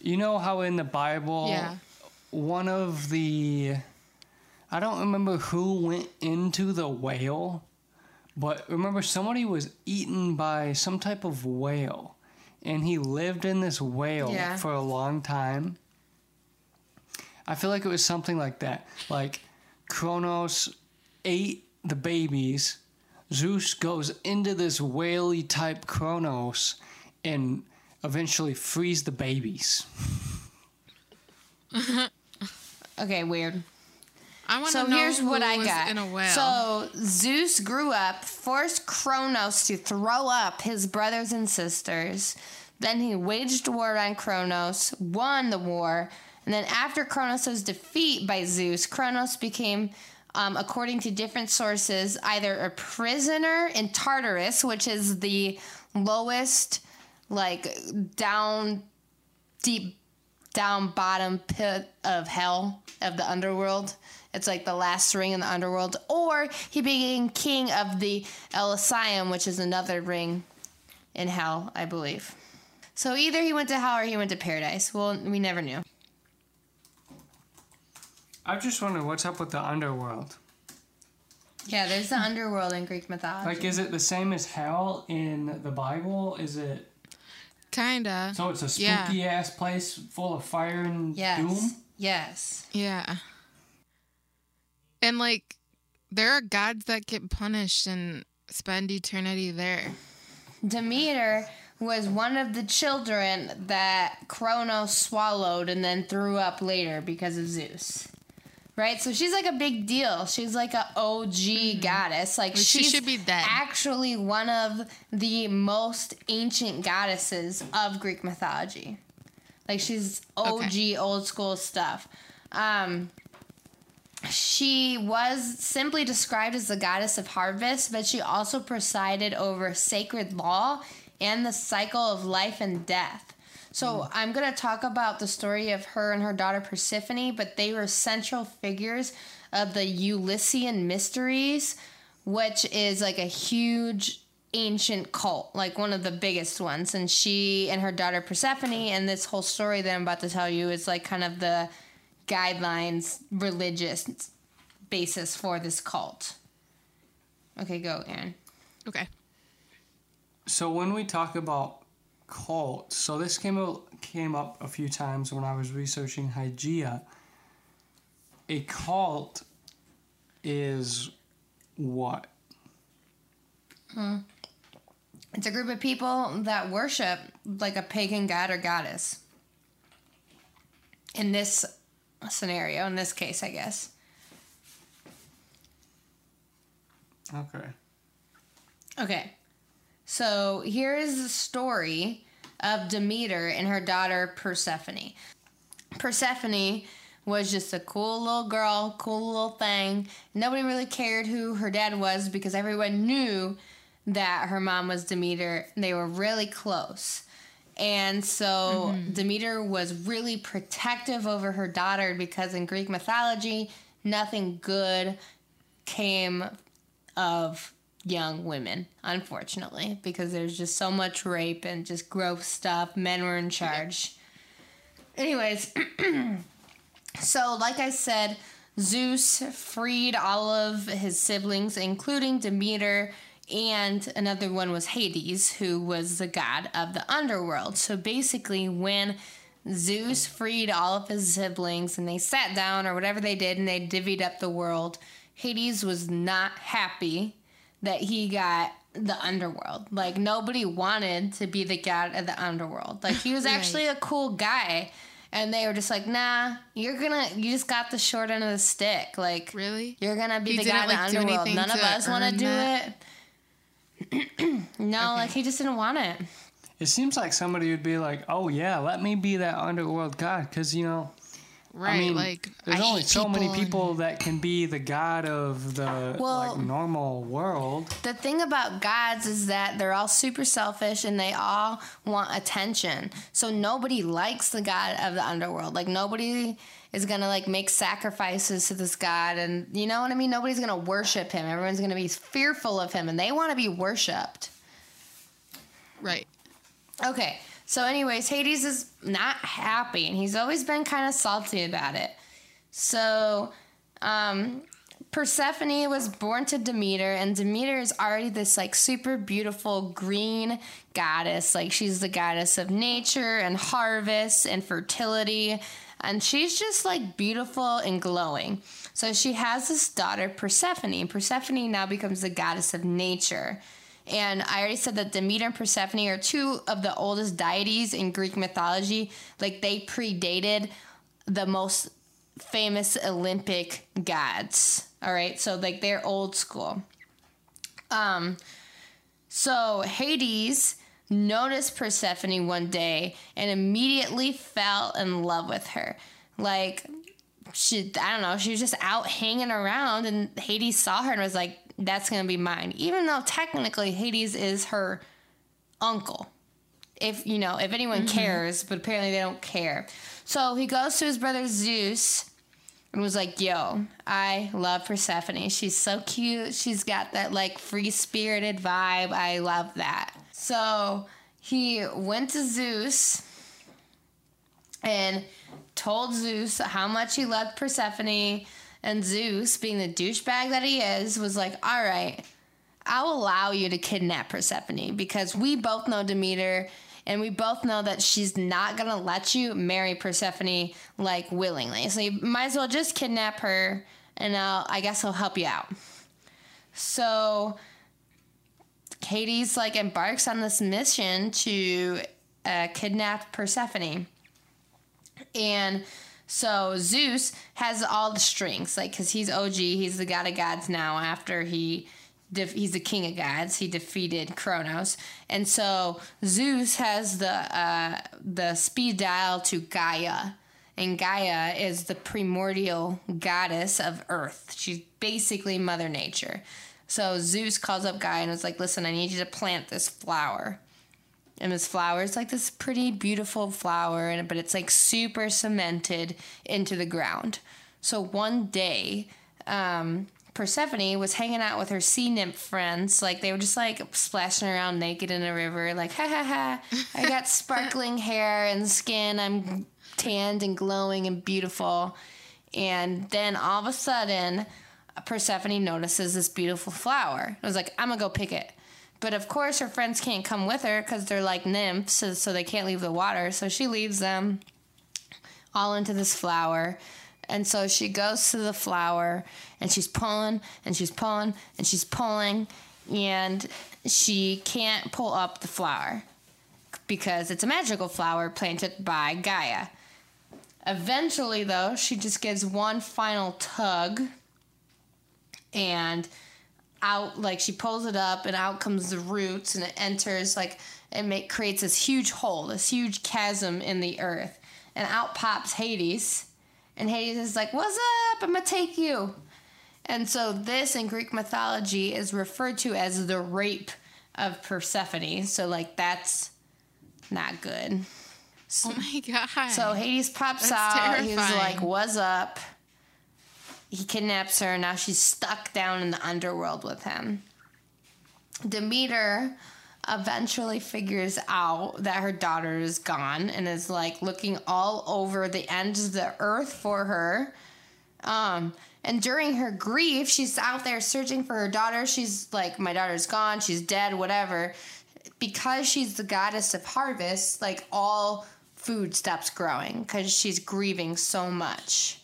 You know how in the Bible, Yeah. one of the, I don't remember who went into the whale, but remember somebody was eaten by some type of whale, and he lived in this whale Yeah. for a long time. I feel like it was something like that. Like Kronos ate the babies. Zeus goes into this whaley type Kronos and eventually frees the babies. *laughs* Okay, weird. I want to So know here's what I got. in a. So Zeus grew up, forced Kronos to throw up his brothers and sisters. Then he waged war on Kronos, won the war, and then after Kronos' defeat by Zeus, Kronos became, um, according to different sources, either a prisoner in Tartarus, which is the lowest, like down, deep down bottom pit of hell of the underworld. It's like the last ring in the underworld. Or he became king of the Elysium, which is another ring in hell, I believe. So either he went to hell or he went to paradise. Well, we never knew. I just wonder what's up with the underworld. Yeah, there's the underworld in Greek mythology. Like, is it the same as hell in the Bible? Is it Kinda. so? It's a Yeah. spooky ass place full of fire and yes. doom. Yes. Yeah. And like, there are gods that get punished and spend eternity there. Demeter was one of the children that Kronos swallowed and then threw up later because of Zeus. Right? So she's like a big deal. She's like a OG goddess. Like she should be dead. actually one of the most ancient goddesses of Greek mythology. Like she's OG Okay. old school stuff. Um she was simply described as the goddess of harvest, but she also presided over sacred law and the cycle of life and death. So hmm. I'm going to talk about the story of her and her daughter Persephone, but they were central figures of the Eleusinian mysteries, which is like a huge ancient cult, like one of the biggest ones. And she and her daughter Persephone, and this whole story that I'm about to tell you is like kind of the guidelines, religious basis for this cult. Okay, go, Aaron. Okay. So when we talk about cults, so this came up, came up a few times when I was researching Hygeia. A cult is what? Hmm. It's a group of people that worship like a pagan god or goddess. In this scenario, in this case, I guess. Okay. Okay. So here is the story of Demeter and her daughter Persephone. Persephone was just a cool little girl, cool little thing. Nobody really cared who her dad was because everyone knew that her mom was Demeter. and They were really close. And so mm-hmm. Demeter was really protective over her daughter because in Greek mythology, nothing good came of young women, unfortunately, because there's just so much rape and just gross stuff. Men were in charge. Anyways, *clears throat* so like I said, Zeus freed all of his siblings, including Demeter, and another one was Hades, who was the god of the underworld. So basically, when Zeus freed all of his siblings and they sat down or whatever they did and they divvied up the world, Hades was not happy that he got the underworld. Like nobody wanted to be the god of the underworld. Like he was *laughs* Right. actually a cool guy. And they were just like, nah, you're gonna, you just got the short end of the stick. Like, Really? you're gonna be He the guy of the like, underworld. None of us want to do that? it. No, like he just didn't want it. It seems like somebody would be like, "Oh yeah, let me be that underworld god," because you know, Right. I mean, like there's I only so many and- people that can be the god of the Well- like normal world. The thing about gods is that they're all super selfish and they all want attention. So nobody likes the god of the underworld. Like nobody is gonna like make sacrifices to this god, and you know what I mean. Nobody's gonna worship him. Everyone's gonna be fearful of him, and they want to be worshipped. Right. Okay, so anyways, Hades is not happy, and he's always been kind of salty about it. So, um, Persephone was born to Demeter, and Demeter is already this like super beautiful green goddess. Like she's the goddess of nature and harvest and fertility, and she's just like beautiful and glowing. So she has this daughter, Persephone. Persephone now becomes the goddess of nature. And I already said that Demeter and Persephone are two of the oldest deities in Greek mythology. Like they predated the most famous Olympic gods. All right, so like they're old school. Um, so Hades noticed Persephone one day and immediately fell in love with her. Like she, I don't know, she was just out hanging around, and Hades saw her and was like, "That's gonna be mine," even though technically Hades is her uncle. If you know, if anyone mm-hmm. cares, but apparently they don't care. So he goes to his brother Zeus and was like, "Yo, I love Persephone. She's so cute. She's got that like free spirited vibe. I love that." So he went to Zeus and told Zeus how much he loved Persephone. And Zeus, being the douchebag that he is, was like, "All right, I'll allow you to kidnap Persephone because we both know Demeter." And we both know that she's not gonna let you marry Persephone like willingly. So you might as well just kidnap her, and I'll, I guess I'll help you out. So Hades like embarks on this mission to uh, kidnap Persephone, and so Zeus has all the strings, like because he's OG, he's the god of gods now. After he, he's the king of gods. He defeated Kronos, and so Zeus has the uh, the speed dial to Gaia, and Gaia is the primordial goddess of Earth. She's basically Mother Nature. So Zeus calls up Gaia and is like, "Listen, I need you to plant this flower." And this flower is like this pretty beautiful flower, and but it's like super cemented into the ground. So one day, um, Persephone was hanging out with her sea nymph friends. Like they were just like splashing around naked in a river. Like ha ha ha! I got *laughs* sparkling hair and skin. I'm tanned and glowing and beautiful. And then all of a sudden, Persephone notices this beautiful flower. It was like, I'm gonna go pick it. But of course, her friends can't come with her because they're like nymphs, so, they can't leave the water. So she leaves them all into this flower. And so she goes to the flower and she's pulling and she's pulling and she's pulling and she can't pull up the flower because it's a magical flower planted by Gaia. Eventually, though, she just gives one final tug and out like she pulls it up and out comes the roots and it enters like it make, creates this huge hole this huge chasm in the earth. And out pops hades. And hades is like what's up? I'm gonna take you. And so this in greek mythology is referred to as the rape of persephone. So like that's not good. Oh my god. so Hades pops That's out. He's like, "What's up?" He kidnaps her. And now she's stuck down in the underworld with him. Demeter eventually figures out that her daughter is gone and is like looking all over the ends of the earth for her. Um, and during her grief, she's out there searching for her daughter. She's like, My daughter's gone, she's dead, whatever. Because she's the goddess of harvest, like all food stops growing because she's grieving so much.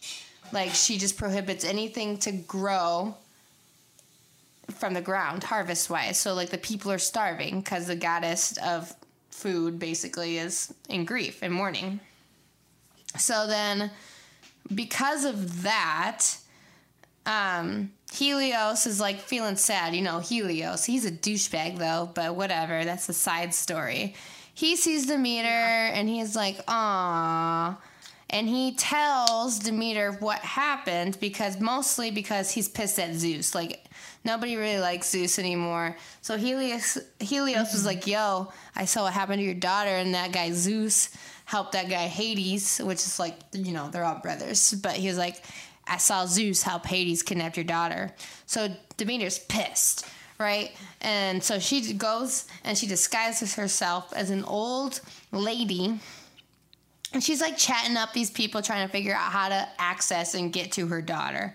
Like she just prohibits anything to grow from the ground harvest wise. So like the people are starving because the goddess of food basically is in grief and mourning. So then because of that, um, Helios is like feeling sad. You know, Helios, he's a douchebag though, but whatever. That's a side story. He sees Demeter and he's like, "Aw." And he tells Demeter what happened because mostly because he's pissed at Zeus. Like nobody really likes Zeus anymore. So Helios Helios was mm-hmm. like, "Yo, I saw what happened to your daughter, and that guy Zeus helped that guy Hades, which is like you know they're all brothers." But he was like, "I saw Zeus help Hades kidnap your daughter." So Demeter's pissed, right? And so she goes and she disguises herself as an old lady. And she's like chatting up these people trying to figure out how to access and get to her daughter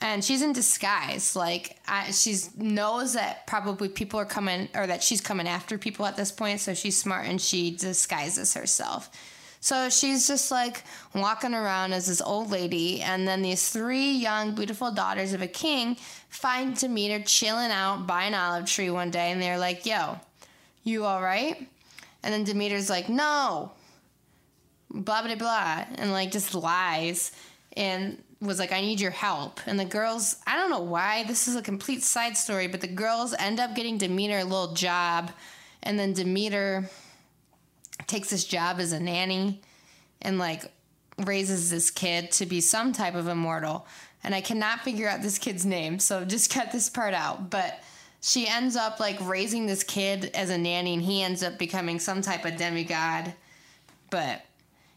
and she's in disguise. Like I, she's knows that probably people are coming or that she's coming after people at this point. So she's smart and she disguises herself. So she's just like walking around as this old lady, and then these three young, beautiful daughters of a king find Demeter chilling out by an olive tree one day, and they're like, "Yo, you all right?" And then Demeter's like, "No." Blah blah blah, and like just lies, and was like, I need your help. And the girls, I don't know why, this is a complete side story, but the girls end up getting Demeter a little job. And then Demeter takes this job as a nanny and like raises this kid to be some type of immortal. And I cannot figure out this kid's name, so just *laughs* cut this part out. But she ends up like raising this kid as a nanny, and he ends up becoming some type of demigod. But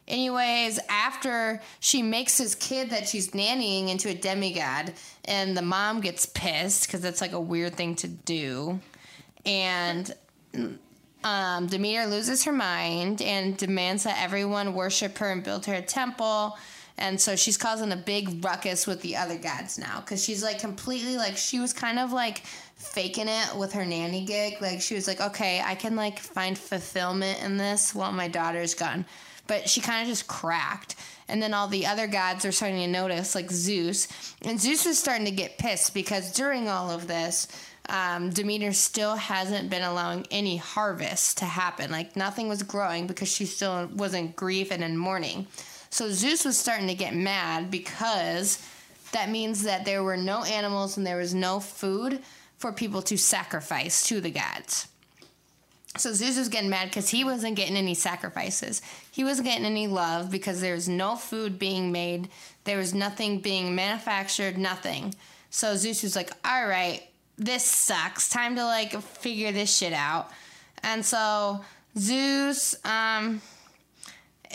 Anyways, after she makes this kid that she's nannying into a demigod, and the mom gets pissed because that's like a weird thing to do, and um, Demeter loses her mind and demands that everyone worship her and build her a temple. And so she's causing a big ruckus with the other gods now because she's like completely like she was kind of like faking it with her nanny gig. Like she was like, okay, I can like find fulfillment in this while my daughter's gone but she kind of just cracked. And then all the other gods are starting to notice, like Zeus. And Zeus is starting to get pissed because during all of this, um, Demeter still hasn't been allowing any harvest to happen. Like nothing was growing because she still was in grief and in mourning. So Zeus was starting to get mad because that means that there were no animals and there was no food for people to sacrifice to the gods. So Zeus was getting mad because he wasn't getting any sacrifices. He wasn't getting any love because there was no food being made. There was nothing being manufactured, nothing. So Zeus was like, all right, this sucks. Time to like figure this shit out. And so Zeus um,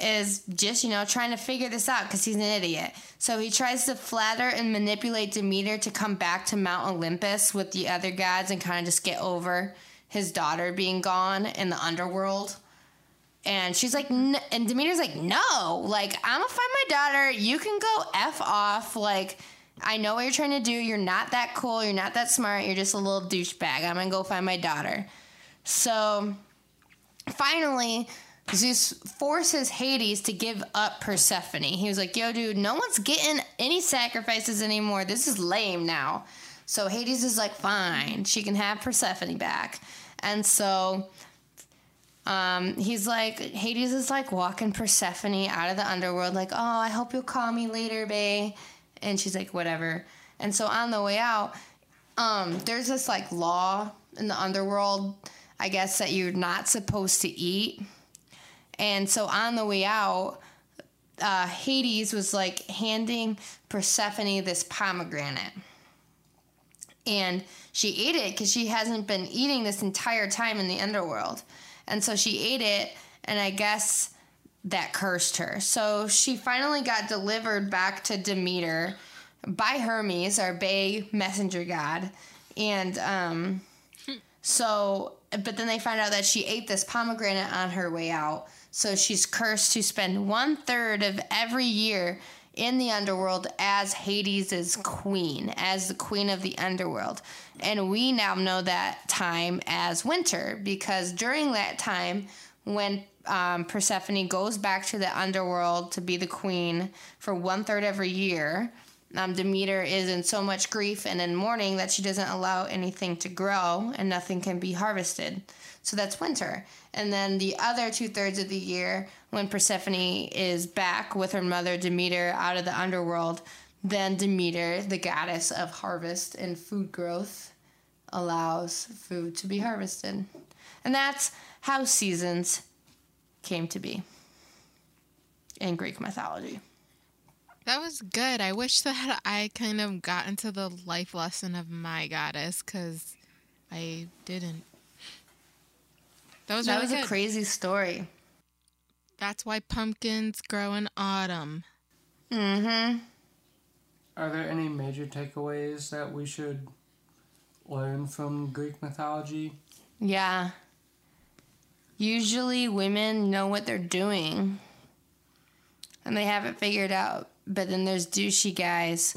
is just, you know, trying to figure this out because he's an idiot. So he tries to flatter and manipulate Demeter to come back to Mount Olympus with the other gods and kind of just get over his daughter being gone in the underworld. And she's like, and Demeter's like, no, like, I'm gonna find my daughter. You can go F off. Like, I know what you're trying to do. You're not that cool. You're not that smart. You're just a little douchebag. I'm gonna go find my daughter. So finally, Zeus forces Hades to give up Persephone. He was like, yo, dude, no one's getting any sacrifices anymore. This is lame now. So Hades is like, fine, she can have Persephone back. And so um, he's like, Hades is like walking Persephone out of the underworld, like, oh, I hope you'll call me later, babe. And she's like, whatever. And so on the way out, um, there's this like law in the underworld, I guess, that you're not supposed to eat. And so on the way out, uh, Hades was like handing Persephone this pomegranate and she ate it because she hasn't been eating this entire time in the underworld. And so she ate it, and I guess that cursed her. So she finally got delivered back to Demeter by Hermes, our bay messenger god. And um, So, but then they find out that she ate this pomegranate on her way out. So she's cursed to spend one third of every year in the underworld as Hades' queen, as the queen of the underworld. And we now know that time as winter because during that time, when um, Persephone goes back to the underworld to be the queen for one third every year, um, Demeter is in so much grief and in mourning that she doesn't allow anything to grow and nothing can be harvested. So that's winter. And then the other two thirds of the year, when Persephone is back with her mother Demeter out of the underworld, then Demeter, the goddess of harvest and food growth, allows food to be harvested. And that's how seasons came to be in Greek mythology. That was good. I wish that I kind of got into the life lesson of my goddess because I didn't. That was that really was good. a crazy story. That's why pumpkins grow in autumn. Mm-hmm. Are there any major takeaways that we should learn from Greek mythology? Yeah. Usually women know what they're doing and they have it figured out. But then there's douchey guys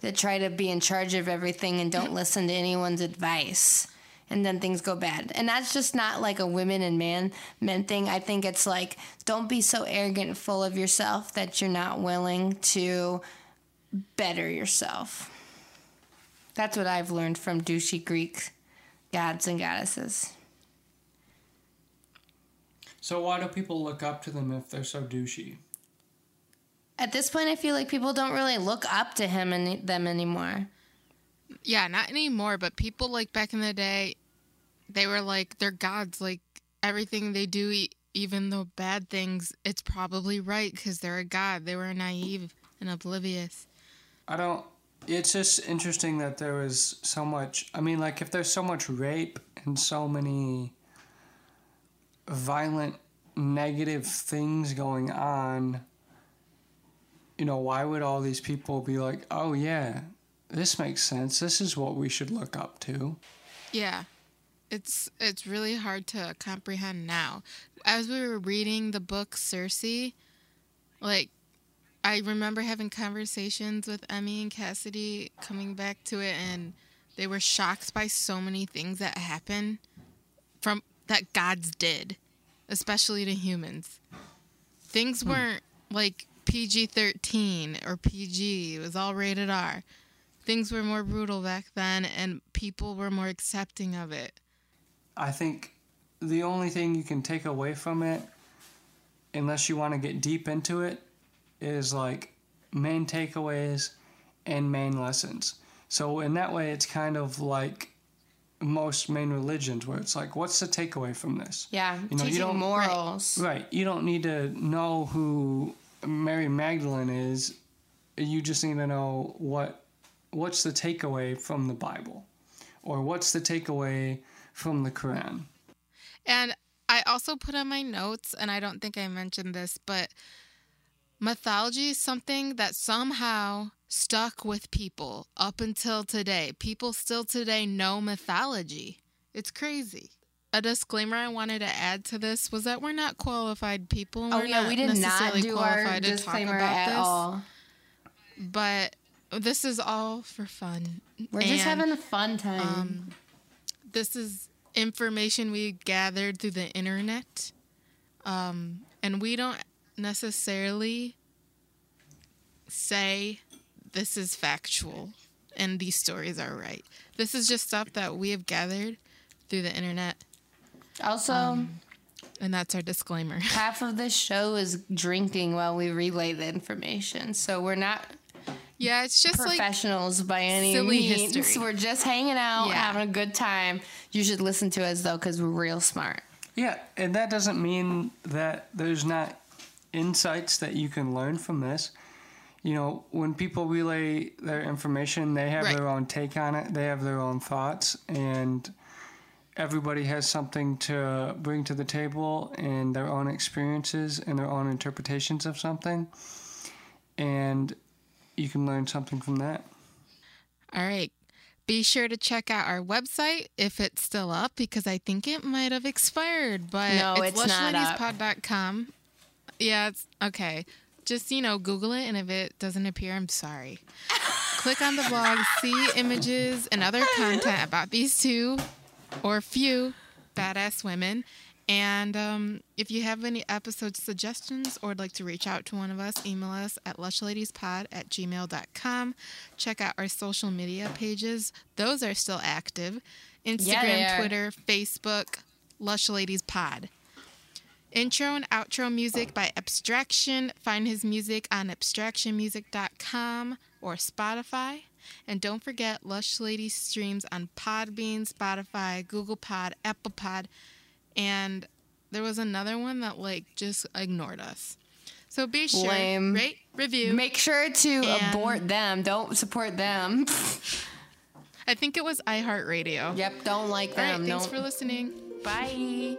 that try to be in charge of everything and don't listen to anyone's advice. And then things go bad. And that's just not like a women and man men thing. I think it's like don't be so arrogant and full of yourself that you're not willing to better yourself. That's what I've learned from douchey Greek gods and goddesses. So why do people look up to them if they're so douchey? At this point, I feel like people don't really look up to him and them anymore. Yeah, not anymore. But people like back in the day, they were like they're gods. Like everything they do, even the bad things, it's probably right because they're a god. They were naive and oblivious. I don't. It's just interesting that there was so much. I mean, like if there's so much rape and so many violent negative things going on, you know, why would all these people be like, oh, yeah, this makes sense. This is what we should look up to? Yeah. It's it's really hard to comprehend now. As we were reading the book Circe, like I remember having conversations with Emmy and Cassidy coming back to it and they were shocked by so many things that happen from that gods did, especially to humans. Things hmm. weren't like PG 13 or PG, it was all rated R. Things were more brutal back then, and people were more accepting of it. I think the only thing you can take away from it, unless you want to get deep into it, is like main takeaways and main lessons. So, in that way, it's kind of like most main religions where it's like what's the takeaway from this yeah you know you don't morals right, right you don't need to know who mary magdalene is you just need to know what what's the takeaway from the bible or what's the takeaway from the quran and i also put on my notes and i don't think i mentioned this but mythology is something that somehow stuck with people up until today. People still today know mythology. It's crazy. A disclaimer I wanted to add to this was that we're not qualified people. Oh we're yeah, we did not do our disclaimer at this, all. But this is all for fun. We're and, just having a fun time. Um, this is information we gathered through the internet, um, and we don't necessarily say this is factual and these stories are right. This is just stuff that we have gathered through the internet. Also, um, and that's our disclaimer. *laughs* Half of this show is drinking while we relay the information, so we're not. Yeah, it's just professionals like by any silly means. History. We're just hanging out, yeah. having a good time. You should listen to us though, because we're real smart. Yeah, and that doesn't mean that there's not insights that you can learn from this you know, when people relay their information, they have right. their own take on it, they have their own thoughts, and everybody has something to bring to the table and their own experiences and their own interpretations of something. And you can learn something from that. All right. Be sure to check out our website if it's still up because I think it might have expired. But No, it's not up. lushladiespod.com. Yeah, it's okay. Just, you know, Google it, and if it doesn't appear, I'm sorry. *laughs* Click on the blog, see images and other content about these two or few badass women. And um, if you have any episode suggestions or would like to reach out to one of us, email us at lushladiespod at gmail.com. Check out our social media pages. Those are still active. Instagram, Yeah. Twitter, Facebook, Lush Ladies Pod. Intro and outro music by Abstraction. Find his music on abstractionmusic.com or Spotify. And don't forget, Lush Lady streams on Podbean, Spotify, Google Pod, Apple Pod, and there was another one that like just ignored us. So be sure, rate, review. Make sure to And- abort them. Don't support them. *laughs* I think it was iHeartRadio. yep, don't like All right, them. thanks don't. for listening. Bye.